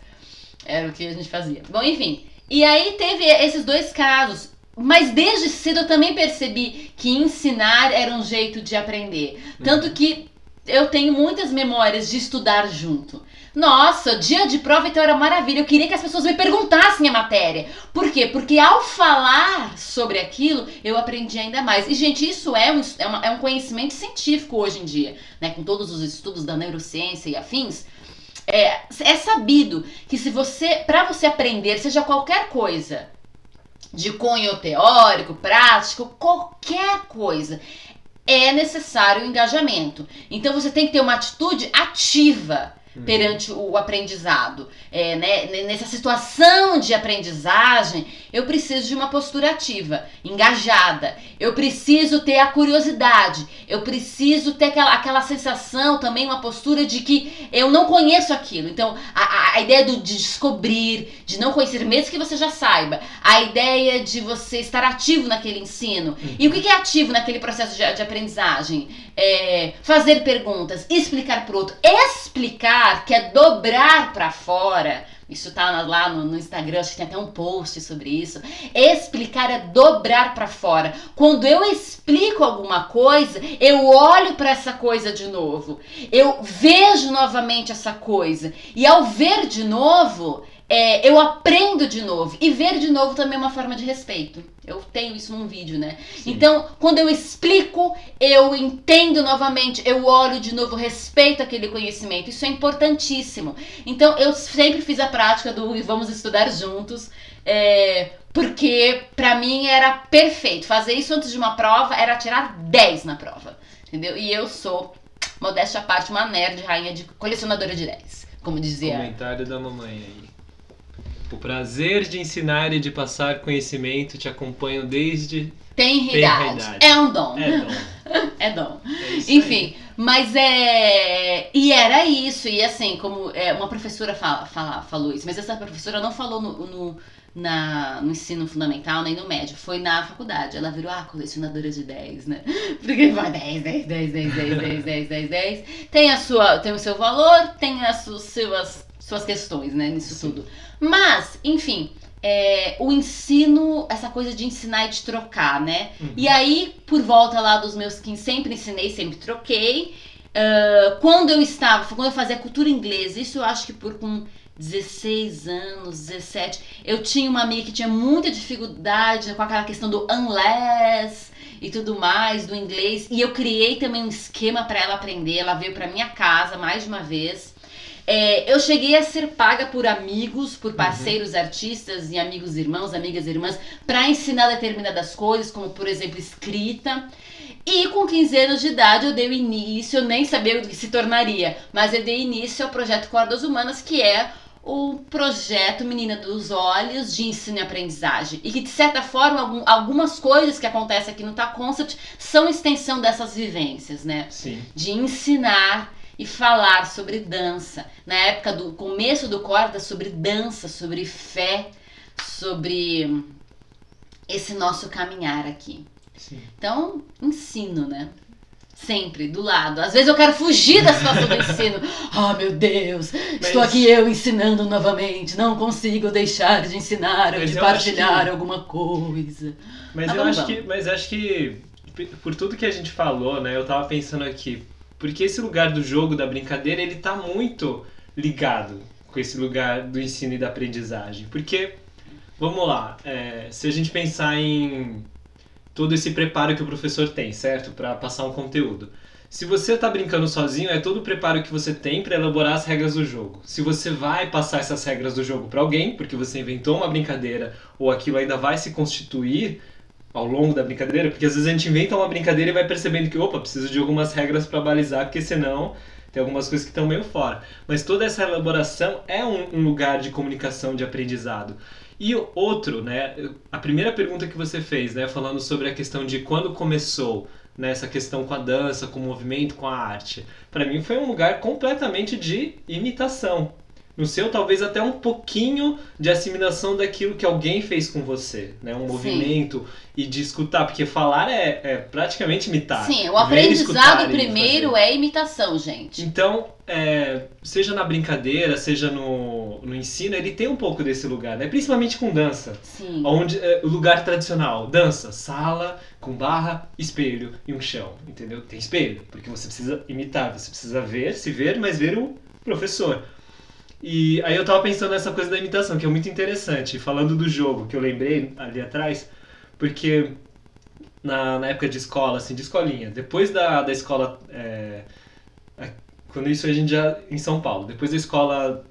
Era o que a gente fazia. Bom, enfim. E aí teve esses dois casos. Mas desde cedo eu também percebi que ensinar era um jeito de aprender. Tanto que eu tenho muitas memórias de estudar junto. Nossa, dia de prova então era maravilha. Eu queria que as pessoas me perguntassem a matéria. Por quê? Porque ao falar sobre aquilo, eu aprendi ainda mais. E, gente, isso é um, é uma- é um conhecimento científico hoje em dia, né? Com todos os estudos da neurociência e afins. É, é sabido que se você, para você aprender, seja qualquer coisa, de cunho teórico, prático, qualquer coisa, é necessário o engajamento. Então você tem que ter uma atitude ativa Uhum. perante o aprendizado. É, né, nessa situação de aprendizagem, eu preciso de uma postura ativa, engajada. Eu preciso ter a curiosidade. Eu preciso ter aquela, aquela sensação também, uma postura de que eu não conheço aquilo. Então, a, a- ideia do, de descobrir, de não conhecer, mesmo que você já saiba. A ideia de você estar ativo naquele ensino. E o que é ativo naquele processo de, de aprendizagem? É, fazer perguntas, explicar pro outro. Explicar, que é dobrar pra fora. Isso tá lá no, no Instagram, acho que tem até um post sobre isso. Explicar é dobrar pra fora. Quando eu explico alguma coisa, eu olho pra essa coisa de novo. Eu vejo novamente essa coisa. E ao ver de novo, é, eu aprendo de novo. E ver de novo também é uma forma de respeito. Eu tenho isso num vídeo, né? Sim. Então, quando eu explico, eu entendo novamente, eu olho de novo, respeito aquele conhecimento. Isso é importantíssimo. Então, eu sempre fiz a prática do vamos estudar juntos. É, porque para mim era perfeito. Fazer isso antes de uma prova era tirar 10 na prova. Entendeu? E eu sou, modéstia à parte, uma nerd, rainha de colecionadora de 10. Como dizia. Comentário da mamãe aí. O prazer de ensinar e de passar conhecimento te acompanho desde tem idade. É um dom. É dom. <laughs> é dom. É Enfim, aí. mas é. E era isso. E assim, como é, uma professora fala, fala, falou isso, mas essa professora não falou no, no, na, no ensino fundamental nem no médio, foi na faculdade. Ela virou, ah, colecionadora de 10, né? <laughs> Porque vai 10, 10, 10, 10, 10, 10, 10, 10, 10. Tem, a sua, tem o seu valor, tem as suas, suas questões, né, nisso Sim. tudo. Mas, enfim, é, o ensino, essa coisa de ensinar e de trocar, né? Uhum. E aí, por volta lá dos meus 15, sempre ensinei, sempre troquei. Uh, quando eu estava, quando eu fazia cultura inglesa, isso eu acho que por com 16 anos, 17, eu tinha uma amiga que tinha muita dificuldade com aquela questão do unless e tudo mais, do inglês, e eu criei também um esquema para ela aprender. Ela veio para minha casa mais de uma vez. É, eu cheguei a ser paga por amigos, por uhum. parceiros uhum. artistas e amigos irmãos, amigas irmãs, para ensinar determinadas coisas, como por exemplo escrita. E com 15 anos de idade eu dei início, eu nem sabia o que se tornaria, mas eu dei início ao projeto Cordas Humanas, que é o projeto Menina dos Olhos de ensino e aprendizagem. E que, de certa forma, algumas coisas que acontecem aqui no Ta Concept são extensão dessas vivências, né? Sim. De ensinar e falar sobre dança. Na época do começo do Corda, sobre dança, sobre fé, sobre esse nosso caminhar aqui. Sim. Então, ensino, né? Sempre, do lado. Às vezes eu quero fugir da situação do ensino. <laughs> Oh, meu Deus, Mas... estou aqui eu ensinando novamente. Não consigo deixar de ensinar ou de partilhar que... alguma coisa. Mas, tá eu acho que, mas acho que, por tudo que a gente falou, né? Eu tava pensando aqui, porque esse lugar do jogo, da brincadeira, ele tá muito ligado com esse lugar do ensino e da aprendizagem. Porque, vamos lá, é, se a gente pensar em todo esse preparo que o professor tem, certo? Para passar um conteúdo. Se você está brincando sozinho, é todo o preparo que você tem para elaborar as regras do jogo. Se você vai passar essas regras do jogo para alguém, porque você inventou uma brincadeira ou aquilo ainda vai se constituir, ao longo da brincadeira, porque às vezes a gente inventa uma brincadeira e vai percebendo que, opa, preciso de algumas regras para balizar, porque senão tem algumas coisas que estão meio fora. Mas toda essa elaboração é um, um, lugar de comunicação, de aprendizado. E outro, né, a primeira pergunta que você fez, né, falando sobre a questão de quando começou né, essa questão com a dança, com o movimento, com a arte, para mim foi um lugar completamente de imitação. No seu, talvez até um pouquinho de assimilação daquilo que alguém fez com você, né? Um Sim. movimento e de escutar, porque falar é, é praticamente imitar. Sim, o aprendizado primeiro é imitação, gente. Então, é, seja na brincadeira, seja no, no ensino, ele tem um pouco desse lugar, né? Principalmente com dança. Sim. Onde, é, o lugar tradicional, dança, sala, com barra, espelho e um chão, entendeu? Tem espelho, porque você precisa imitar, você precisa ver, se ver, mas ver o professor. E aí eu tava pensando nessa coisa da imitação, que é muito interessante. Falando do jogo, que eu lembrei ali atrás, porque na, na época de escola, assim, de escolinha, depois da, da escola. É, quando isso a gente já. em São Paulo, depois da escola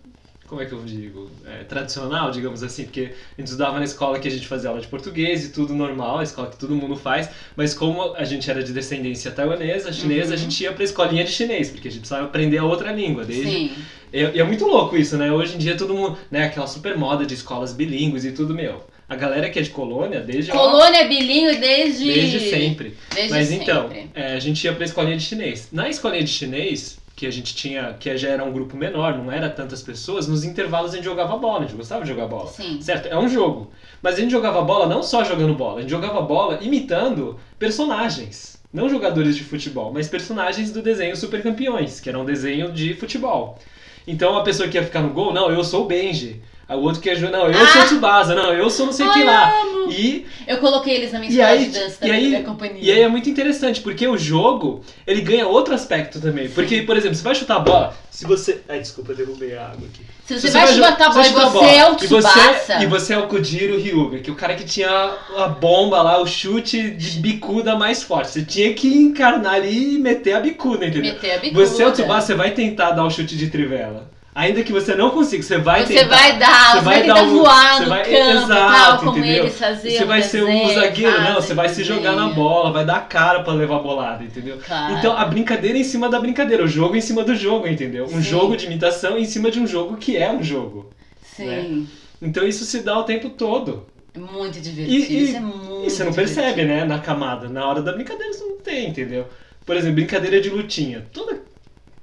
como é que eu digo, é, tradicional, digamos assim, porque a gente estudava na escola que a gente fazia aula de português e tudo normal, a escola que todo mundo faz, mas como a gente era de descendência taiwanesa, chinesa, uhum. a gente ia pra escolinha de chinês, porque a gente precisava aprender a outra língua. Desde... Sim. E, é muito louco isso, né? Hoje em dia todo mundo, né, aquela super moda de escolas bilíngues e tudo, meu. A galera que é de colônia, desde. Colônia ó, bilíngue desde. Desde sempre. Desde Mas sempre. então, é, a gente ia pra escolinha de chinês. Na escolinha de chinês, que a gente tinha, que já era um grupo menor, não era tantas pessoas, nos intervalos a gente jogava bola, a gente gostava de jogar bola. Sim. Certo? É um jogo. Mas a gente jogava bola não só jogando bola, a gente jogava bola imitando personagens. Não jogadores de futebol, mas personagens do desenho Super Campeões, que era um desenho de futebol. Então a pessoa que ia ficar no gol, não, eu sou o Benji. Aí o outro queijo, não, eu sou o Tsubasa, não, eu sou não sei o que lá. E, Eu coloquei eles na minha E escola aí- de dança e também, aí- da companhia. e aí é muito interessante, porque o jogo, ele ganha outro aspecto também. Porque, por exemplo, você vai chutar a bola, se você... Ai, desculpa, eu derrubei a água aqui. Se você vai chutar a bola e você é o e Tsubasa... você, e você é o Kojiro Hyuga, que é o cara que tinha a bomba lá, o chute de bicuda mais forte. Você tinha que encarnar ali e meter a bicuda, entendeu? Meter a bicuda. Você é o Tsubasa, você vai tentar dar o chute de trivela. Ainda que você não consiga, você vai Você tentar. vai dar, você vai, tentar um- voar você no vai- campo, exato, tal, como entendeu? eles faziam. Você vai ser um zagueiro, não, você vai se jogar na bola, vai dar cara pra levar a bolada, entendeu? Claro. Então a brincadeira é em cima da brincadeira, o jogo é em cima do jogo, entendeu? Um Sim. jogo de imitação em cima de um jogo que é um jogo. Sim, Então isso se dá o tempo todo. muito divertido. E- e- isso é muito E você não divertido. percebe, né, na camada. Na hora da brincadeira você não tem, entendeu? Por exemplo, brincadeira de lutinha. Toda,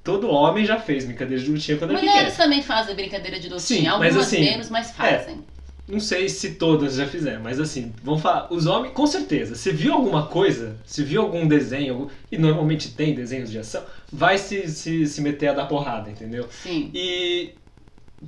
todo homem já fez brincadeira de lutinha quando é Mulheres pequeno. também fazem brincadeira de lutinha. Sim, mas Algumas assim, menos, mas fazem. Não sei se todas já fizeram, mas assim, vamos falar. Os homens, com certeza, se viu alguma coisa, se viu algum desenho, e normalmente tem desenhos de ação, vai se, se, se meter a dar porrada, entendeu? Sim. E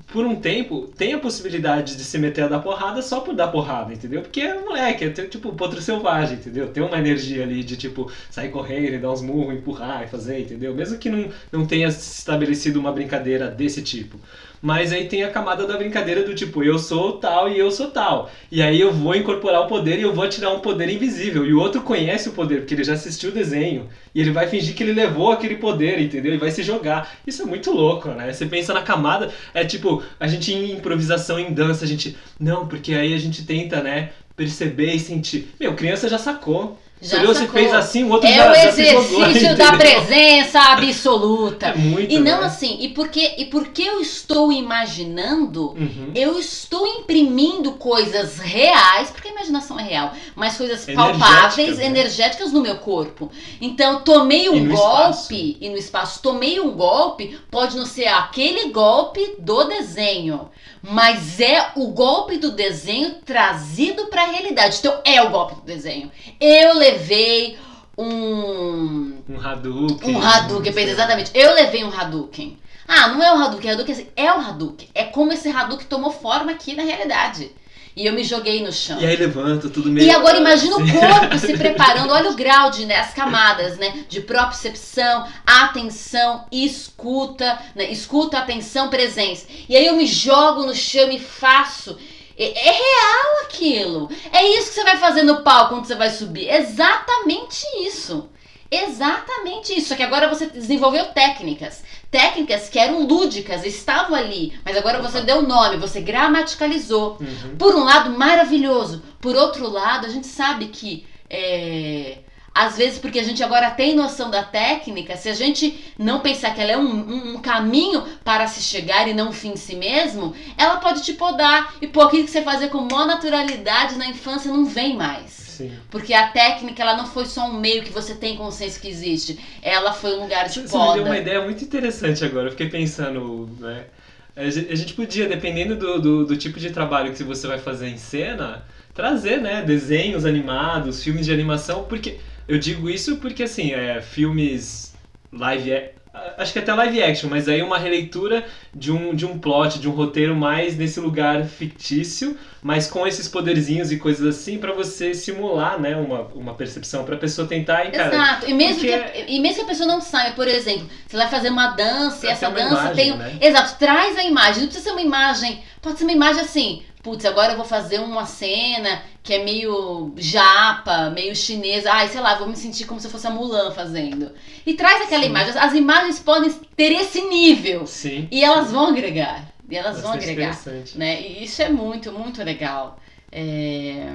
por um tempo tem a possibilidade de se meter a dar porrada só por dar porrada, entendeu? Porque é moleque, é tipo potro selvagem, entendeu? Tem uma energia ali de tipo sair correndo e dar uns murros, empurrar e fazer, entendeu? Mesmo que não, não tenha se estabelecido uma brincadeira desse tipo. Mas aí tem a camada da brincadeira do tipo, eu sou tal e eu sou tal. E aí eu vou incorporar o poder e eu vou atirar um poder invisível. E o outro conhece o poder, porque ele já assistiu o desenho. E ele vai fingir que ele levou aquele poder, entendeu? Ele vai se jogar. Isso é muito louco, né? Você pensa na camada, é tipo, a gente em improvisação, em dança, a gente. Não, porque aí a gente tenta, né? Perceber e sentir. Meu, criança já sacou. Já você sacou. fez assim, o outro É já, o já exercício da entendeu? presença absoluta. É <laughs> muito. E não né? assim, e porque, e porque eu estou imaginando, Uhum. eu estou imprimindo coisas reais, porque a imaginação é real, mas coisas Energéticas, palpáveis, né? energéticas no meu corpo. Então, tomei um golpe, espaço. e no espaço, tomei um golpe, pode não ser aquele golpe do desenho, mas é o golpe do desenho trazido para a realidade. Então, é o golpe do desenho. Eu levei um Um Hadouken. um Hadouken, exatamente. Eu levei um Hadouken. Ah, não é o Hadouken, Hadouken assim, é o Hadouken. É como esse Hadouken tomou forma aqui na realidade. E eu me joguei no chão. E aí levanta tudo meio. E agora imagina o assim. corpo se <laughs> preparando, olha o grau de, né, as camadas, né, de propriocepção, atenção, escuta, né, escuta, atenção, presença. E aí eu me jogo no chão e faço. É, é real aquilo. É isso que você vai fazer no palco quando você vai subir. Exatamente isso. Exatamente isso. Só que agora você desenvolveu técnicas. Técnicas que eram lúdicas, estavam ali. Mas agora você deu nome, você gramaticalizou. Uhum. Por um lado, maravilhoso. Por outro lado, a gente sabe que. é, às vezes, porque a gente agora tem noção da técnica, se a gente não pensar que ela é um, um- um caminho para se chegar e não um fim em si mesmo, ela pode te podar. E pô, aquilo que você fazia com maior naturalidade na infância não vem mais. Sim. Porque a técnica, ela não foi só um meio que você tem consciência que existe. Ela foi um lugar de Você me deu uma poda. ideia muito interessante agora. Eu fiquei pensando, né? A gen- a gente podia, dependendo do, do, do tipo de trabalho que você vai fazer em cena, trazer, né? Desenhos animados, filmes de animação, porque eu digo isso porque assim, é, filmes live a- acho que até live action, mas aí uma releitura de um, de um plot, de um roteiro mais nesse lugar fictício, mas com esses poderzinhos e coisas assim pra você simular, né, uma, uma percepção pra pessoa tentar encarar. Exato. E mesmo, Porque- que, e mesmo que a pessoa não saiba, por exemplo, você vai fazer uma dança e Pra essa ter uma dança imagem, tem. né? Exato, traz a imagem. Não precisa ser uma imagem. Pode ser uma imagem assim. Putz, agora eu vou fazer uma cena que é meio japa, meio chinesa. Ai, sei lá, vou me sentir como se eu fosse a Mulan fazendo. E traz aquela Sim. imagem. As imagens podem ter esse nível. Sim. E elas vão agregar. E elas vão Bastante agregar né? E isso é muito, muito legal. É,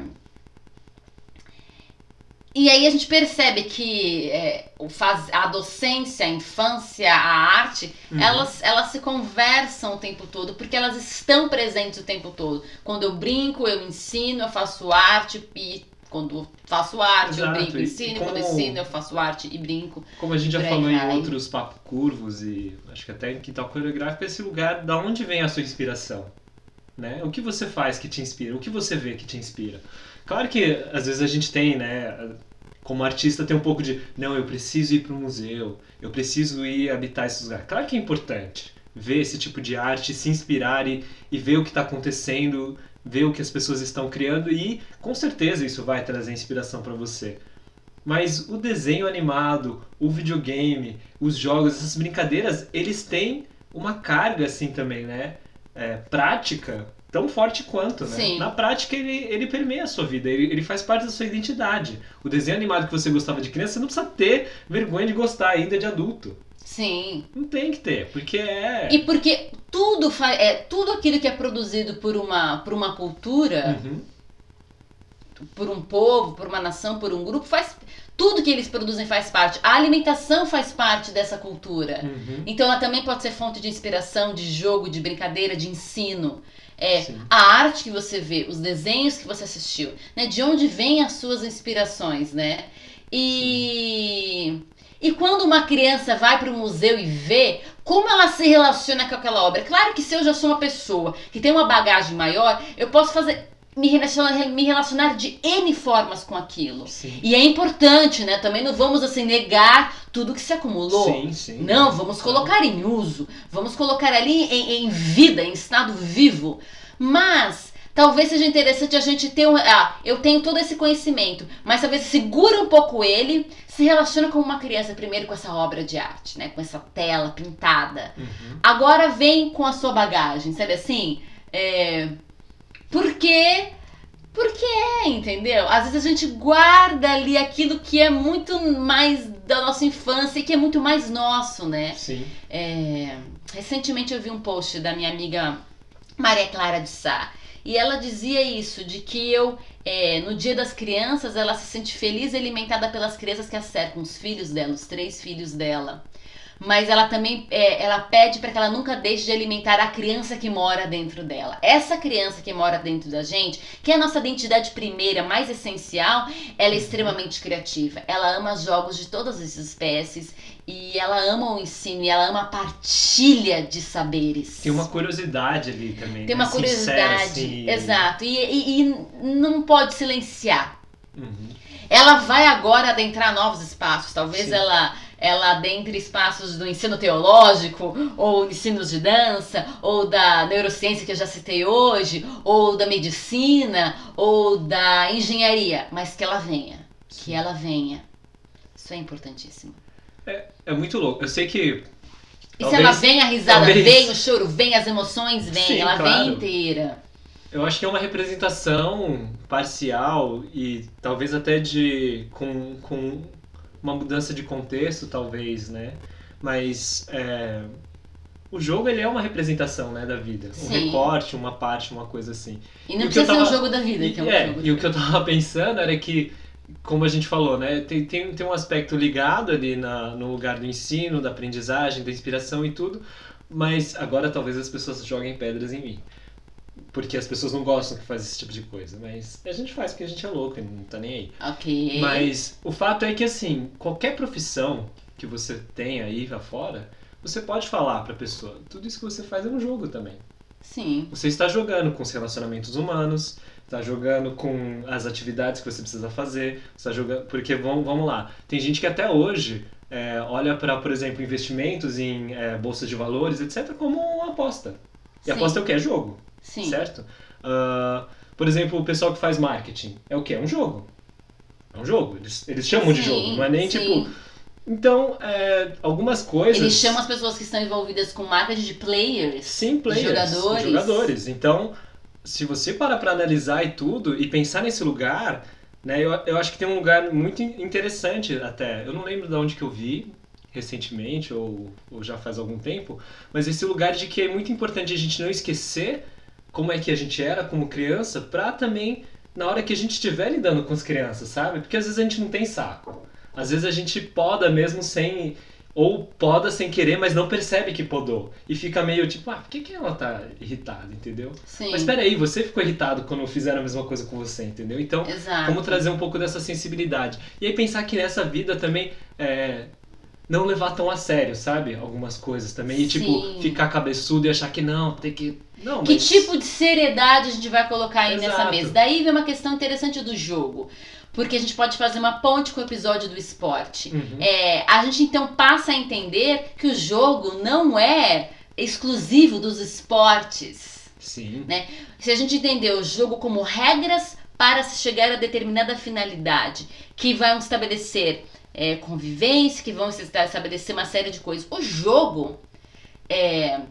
E aí a gente percebe que é, a docência, a infância, a arte, Uhum. elas, elas se conversam o tempo todo, porque elas estão presentes o tempo todo. Quando eu brinco, eu ensino, eu faço arte e quando faço arte, eu Exato, brinco e e ensino, como- quando eu ensino, eu faço arte e brinco. Como a gente já falou em outros papo curvos e acho que até em quintal coreográfico, esse lugar da onde vem a sua inspiração, né? O que você faz que te inspira? O que você vê que te inspira? Claro que às vezes a gente tem, né? Como artista tem um pouco de, não, eu preciso ir para o museu, eu preciso ir habitar esses lugares. Claro que é importante, ver esse tipo de arte, se inspirar e, e ver o que está acontecendo, ver o que as pessoas estão criando e com certeza isso vai trazer inspiração para você. Mas o desenho animado, o videogame, os jogos, essas brincadeiras, eles têm uma carga assim também, né? É, prática tão forte quanto, né? Sim. Na prática ele, ele permeia a sua vida, ele, ele faz parte da sua identidade. O desenho animado que você gostava de criança, você não precisa ter vergonha de gostar ainda de adulto. Sim. Não tem que ter, porque é. E porque tudo fa é tudo aquilo que é produzido por uma por uma cultura, Uhum. por um povo, por uma nação, por um grupo, faz tudo que eles produzem faz parte. A alimentação faz parte dessa cultura. Uhum. Então ela também pode ser fonte de inspiração, de jogo, de brincadeira, de ensino. É, Sim. a arte que você vê, os desenhos que você assistiu, né? De onde vêm as suas inspirações, né? E e quando uma criança vai para o museu e vê como ela se relaciona com aquela obra, claro que se eu já sou uma pessoa que tem uma bagagem maior, eu posso fazer me relacionar, me relacionar de N formas com aquilo. Sim. E é importante, né? Também não vamos assim negar tudo que se acumulou. Sim, sim. Não, vamos colocar em uso, vamos colocar ali em, em vida, em estado vivo. Mas talvez seja interessante a gente ter um. Ah, eu tenho todo esse conhecimento, mas talvez segura um pouco ele, se relaciona com uma criança primeiro com essa obra de arte, né? Com essa tela pintada. Uhum. Agora vem com a sua bagagem, sabe assim? É. Porque. Porque é, entendeu? Às vezes a gente guarda ali aquilo que é muito mais da nossa infância e que é muito mais nosso, né? Sim. É, recentemente eu vi um post da minha amiga Maria Clara de Sá. E ela dizia isso, de que eu, é, no dia das crianças, ela se sente feliz e alimentada pelas crianças que a cercam, os filhos dela, os três filhos dela. Mas ela também, é, ela pede para que ela nunca deixe de alimentar a criança que mora dentro dela. Essa criança que mora dentro da gente, que é a nossa identidade primeira, mais essencial, ela é extremamente criativa. Ela ama jogos de todas as espécies e ela ama o ensino e ela ama a partilha de saberes. Tem uma curiosidade ali também. Tem né? uma Sincera, curiosidade, assim. exato. E, e- e não pode silenciar. Uhum. Ela vai agora adentrar novos espaços. Talvez Sim. ela ela adentre espaços do ensino teológico, ou ensinos de dança, ou da neurociência que eu já citei hoje, ou da medicina, ou da engenharia, mas que ela venha, que ela venha. Isso é importantíssimo. É muito louco. Eu sei que. E Talvez- se ela vem a risada, talvez- vem o choro, vem as emoções, vem, Sim, ela claro. vem inteira. Eu acho que é uma representação parcial e talvez até de. com, com uma mudança de contexto, talvez, né? Mas. é, o jogo ele é uma representação né, da vida. Um Sim. recorte, uma parte, uma coisa assim. E E não o eu precisa ser um tava- jogo da vida, que é um é, jogo. e o que eu tava pensando era que, como a gente falou, né, tem, tem, tem um aspecto ligado ali na, no lugar do ensino, da aprendizagem, da inspiração e tudo, mas agora talvez as pessoas joguem pedras em mim. Porque as pessoas não gostam que faz esse tipo de coisa, mas a gente faz porque a gente é louco e não tá nem aí. Ok. Mas o fato é que, assim, qualquer profissão que você tem aí afora, você pode falar pra pessoa, tudo isso que você faz é um jogo também. Sim. Você está jogando com os relacionamentos humanos, está jogando com as atividades que você precisa fazer, está jogando. Porque vamos, vamos lá, tem gente que até hoje é, olha para, por exemplo, investimentos em é, bolsas de valores, etc., como uma aposta. E Sim. aposta é o que? É jogo, Sim. certo? Ah, por exemplo, o pessoal que faz marketing, é o que? É um jogo. É um jogo. Eles, eles chamam de Sim, jogo, não é nem sim. tipo. Então, é, algumas coisas. Eles chamam as pessoas que estão envolvidas com marketing de players. Sim, players, Jogadores. jogadores. Então, se você parar para analisar e tudo e pensar nesse lugar, né, eu, eu acho que tem um lugar muito in- interessante até. Eu não lembro de onde que eu vi recentemente ou, ou já faz algum tempo, mas esse lugar de que é muito importante a gente não esquecer como é que a gente era como criança, pra também na hora que a gente estiver lidando com as crianças, sabe? Porque às vezes a gente não tem saco. Às vezes a gente poda mesmo sem ou poda sem querer, mas não percebe que podou. E fica meio tipo, ah, por que, que ela tá irritada, entendeu? Sim. Mas espera aí, você ficou irritado quando fizeram a mesma coisa com você, entendeu? Então, Exato. como trazer um pouco dessa sensibilidade. E aí pensar que nessa vida também é, não levar tão a sério, sabe? Algumas coisas também. E tipo, Sim. ficar cabeçudo e achar que não, tem que. Não, Que mas... tipo de seriedade a gente vai colocar aí nessa Exato. mesa? Daí vem uma questão interessante do jogo. Porque a gente pode fazer uma ponte com o episódio do esporte. Uhum. É, a gente então passa a entender que o jogo não é exclusivo dos esportes. Sim. Né? Se a gente entender o jogo como regras para se chegar a determinada finalidade, que vão estabelecer é, convivência, que vão estabelecer uma série de coisas. O jogo é,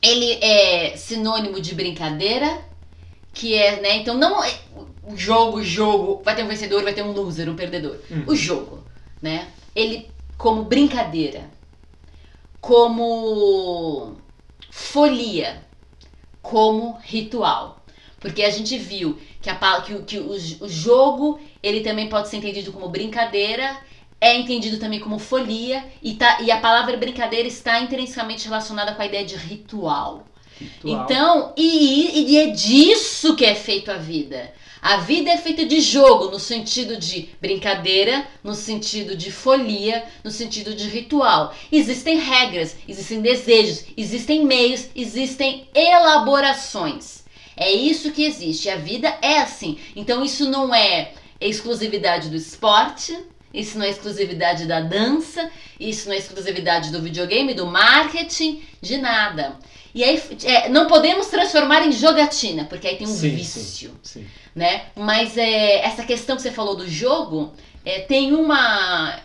ele é sinônimo de brincadeira, que é, né? Então não é, o jogo, jogo, vai ter um vencedor, vai ter um loser, um perdedor. Uhum. O jogo, né? Ele como brincadeira, como folia, como ritual. Porque a gente viu que, a, que, que o, o jogo ele também pode ser entendido como brincadeira, é entendido também como folia, e, tá, e a palavra brincadeira está intrinsecamente relacionada com a ideia de ritual. Ritual. Então, e, e é disso que é feito a vida. A vida é feita de jogo, no sentido de brincadeira, no sentido de folia, no sentido de ritual. Existem regras, existem desejos, existem meios, existem elaborações. É isso que existe. A vida é assim. Então, isso não é exclusividade do esporte, isso não é exclusividade da dança, isso não é exclusividade do videogame, do marketing, de nada. E aí, é, não podemos transformar em jogatina, porque aí tem um Sim, vício sim, sim. né? Mas é, essa questão que você falou do jogo, é, tem uma.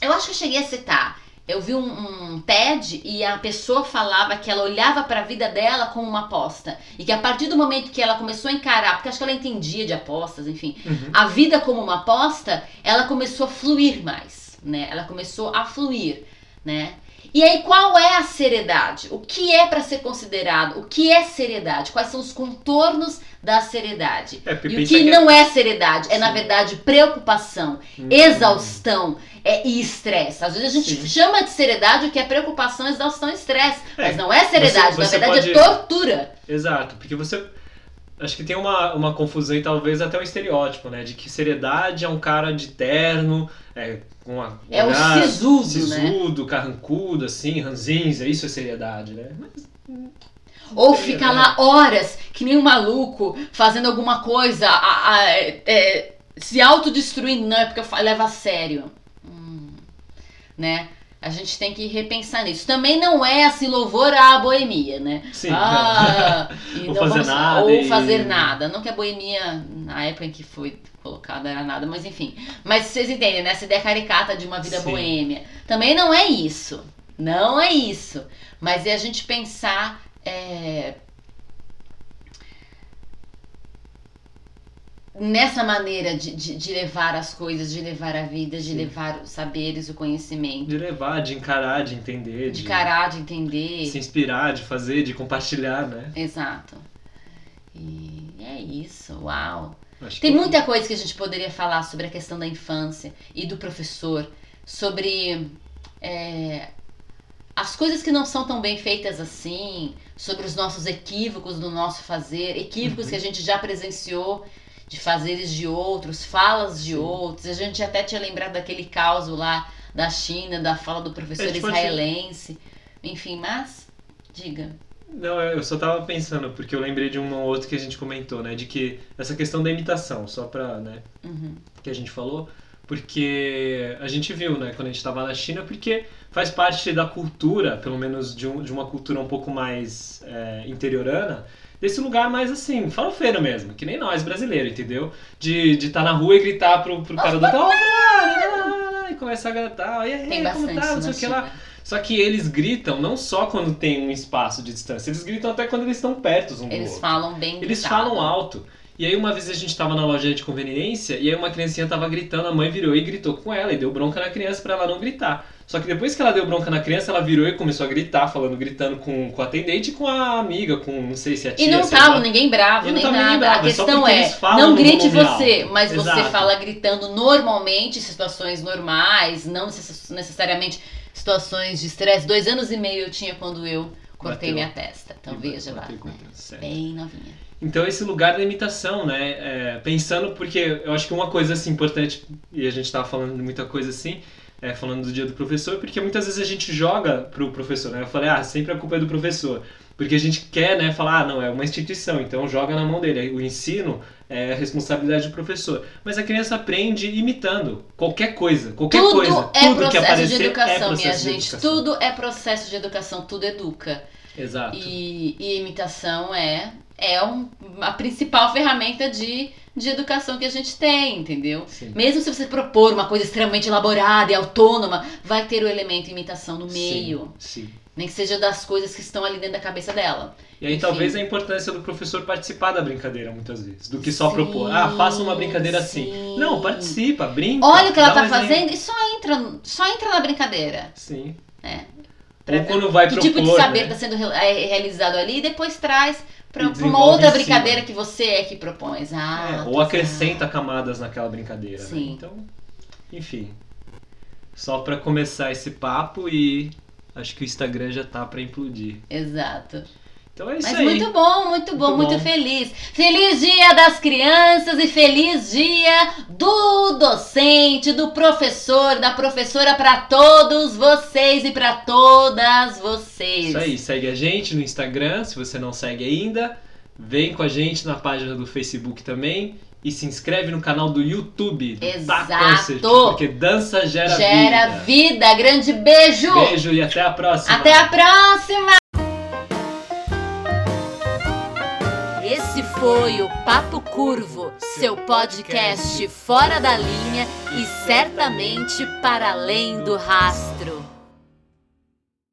Eu acho que eu cheguei a citar. Eu vi um, um TED e a pessoa falava que ela olhava para a vida dela como uma aposta. E que a partir do momento que ela começou a encarar, porque acho que ela entendia de apostas, enfim, Uhum. a vida como uma aposta, ela começou a fluir mais, né? Ela começou a fluir, né? E aí, qual é a seriedade? O que é para ser considerado? O que é seriedade? Quais são os contornos da seriedade? É, E o que que é- não é seriedade? É, na Sim. verdade, preocupação, Hum. exaustão é, e estresse. Às vezes a gente Sim. chama de seriedade o que é preocupação, exaustão e estresse. É, Mas não é seriedade, você- você na verdade pode- é tortura. Exato, porque você. Acho que tem uma, uma confusão e talvez até um estereótipo, né? De que seriedade é um cara de terno, é, com uma. É um olhar sisudo, né? Sisudo, carrancudo, assim, ranzinza, isso é seriedade, né? Mas, Ou Sim, fica é. lá horas, que nem um maluco, fazendo alguma coisa, a- a- é, se autodestruindo, não, é porque eu leva a sério. Né? A gente tem que repensar nisso. Também não é assim louvor à boemia, né? sim. Ah, <laughs> Ou fazer vamos- nada Ou e- fazer nada. Não que a boemia, na época em que foi colocada, era nada, mas enfim. Mas vocês entendem, né? Essa ideia caricata de uma vida Sim. boêmia. Também não é isso. Não é isso. Mas é a gente pensar. é, Nessa maneira de, de, de levar as coisas, de levar a vida, de Sim. levar os saberes, o conhecimento, De levar, de encarar, de entender, de encarar, de entender. se inspirar, de fazer, de compartilhar, né? Exato. E é isso, uau. Acho Tem que- muita coisa que a gente poderia falar sobre a questão da infância e do professor, sobre é, as coisas que não são tão bem feitas assim, sobre os nossos equívocos do nosso fazer, equívocos Uhum. que a gente já presenciou de fazeres de outros, falas de Sim. outros. A gente até tinha lembrado daquele caos lá da China, da fala do professor A gente pode- israelense. Enfim, mas diga. Não, eu só tava pensando, porque eu lembrei de um ou outro que a gente comentou, né? De que essa questão da imitação, só pra, né, Uhum. que a gente falou, porque a gente viu, né, quando a gente estava na China, porque faz parte da cultura, pelo menos de, um- de uma cultura um pouco mais é, interiorana, desse lugar mais assim, farofeiro mesmo, que nem nós brasileiros, entendeu? De estar na rua e gritar pro, pro cara do outro, "Ó, fulano", e começar a gritar, e aí, Tem como tá, não sei o que lá. China. Só que eles gritam não só quando tem um espaço de distância, eles gritam até quando eles estão perto um Eles outro. falam bem Eles gritado. falam alto. E aí uma vez a gente tava na loja de conveniência e aí uma criancinha tava gritando, a mãe virou e gritou com ela e deu bronca na criança pra ela não gritar. Só que depois que ela deu bronca na criança, ela virou e começou a gritar, falando, gritando com, com a atendente e com a amiga, com não sei se a tia, E não tava ninguém bravo, E nem nada. bravo, a é questão é, não grite você, mas você Exato. fala gritando normalmente, situações normais, não necess- necessariamente situações de estresse. Dois anos e meio eu tinha quando eu cortei Bateu. minha testa. Então E veja lá. bateu né? Bem novinha. Então esse lugar da imitação, né? é, pensando porque eu acho que uma coisa assim importante e a gente tava falando de muita coisa assim é, falando do dia do professor, porque muitas vezes a gente joga pro professor, né? Eu falei, ah, sempre a culpa é do professor. Porque a gente quer, né, falar, ah, não, é uma instituição, então joga na mão dele. O ensino é a responsabilidade do professor. Mas a criança aprende imitando qualquer coisa, qualquer tudo coisa. É tudo processo que aparecer de educação, é processo minha de gente. educação. Tudo é processo de educação, tudo educa. Exato. E, e imitação é, é um, a principal ferramenta de, de educação que a gente tem, entendeu? Sim. Mesmo se você propor uma coisa extremamente elaborada e autônoma, vai ter o elemento imitação no meio. Sim, sim. Nem que seja das coisas que estão ali dentro da cabeça dela. E aí Enfim. talvez a importância do professor participar da brincadeira muitas vezes, do que só Sim, propor. Ah, faça uma brincadeira assim. sim. Não, participa, brinca. Olha o que ela tá fazendo e só entra, só entra na brincadeira. Sim. Pra Ou quando vai que propor, tipo de saber né? está sendo é, realizado ali e depois traz pra, pra uma outra brincadeira que você é que propõe. É, Exato. ou acrescenta camadas naquela brincadeira. né? Sim. Então, enfim. Só pra começar esse papo e acho que o Instagram já tá pra implodir. Exato. Então é isso Mas aí. muito bom, muito bom, Muito muito, bom. feliz. Feliz dia das crianças e feliz dia do docente, do professor, da professora pra todos vocês e pra todas vocês. Isso aí, segue a gente no Instagram, se você não segue ainda. Vem com a gente na página do Facebook também. E se inscreve no canal do YouTube do Exato. Tá Concert, porque dança gera, Gera vida. vida. Grande beijo. Beijo e até a próxima. Até a próxima. Foi o Papo Curvo, seu podcast fora da linha e certamente para além do rastro.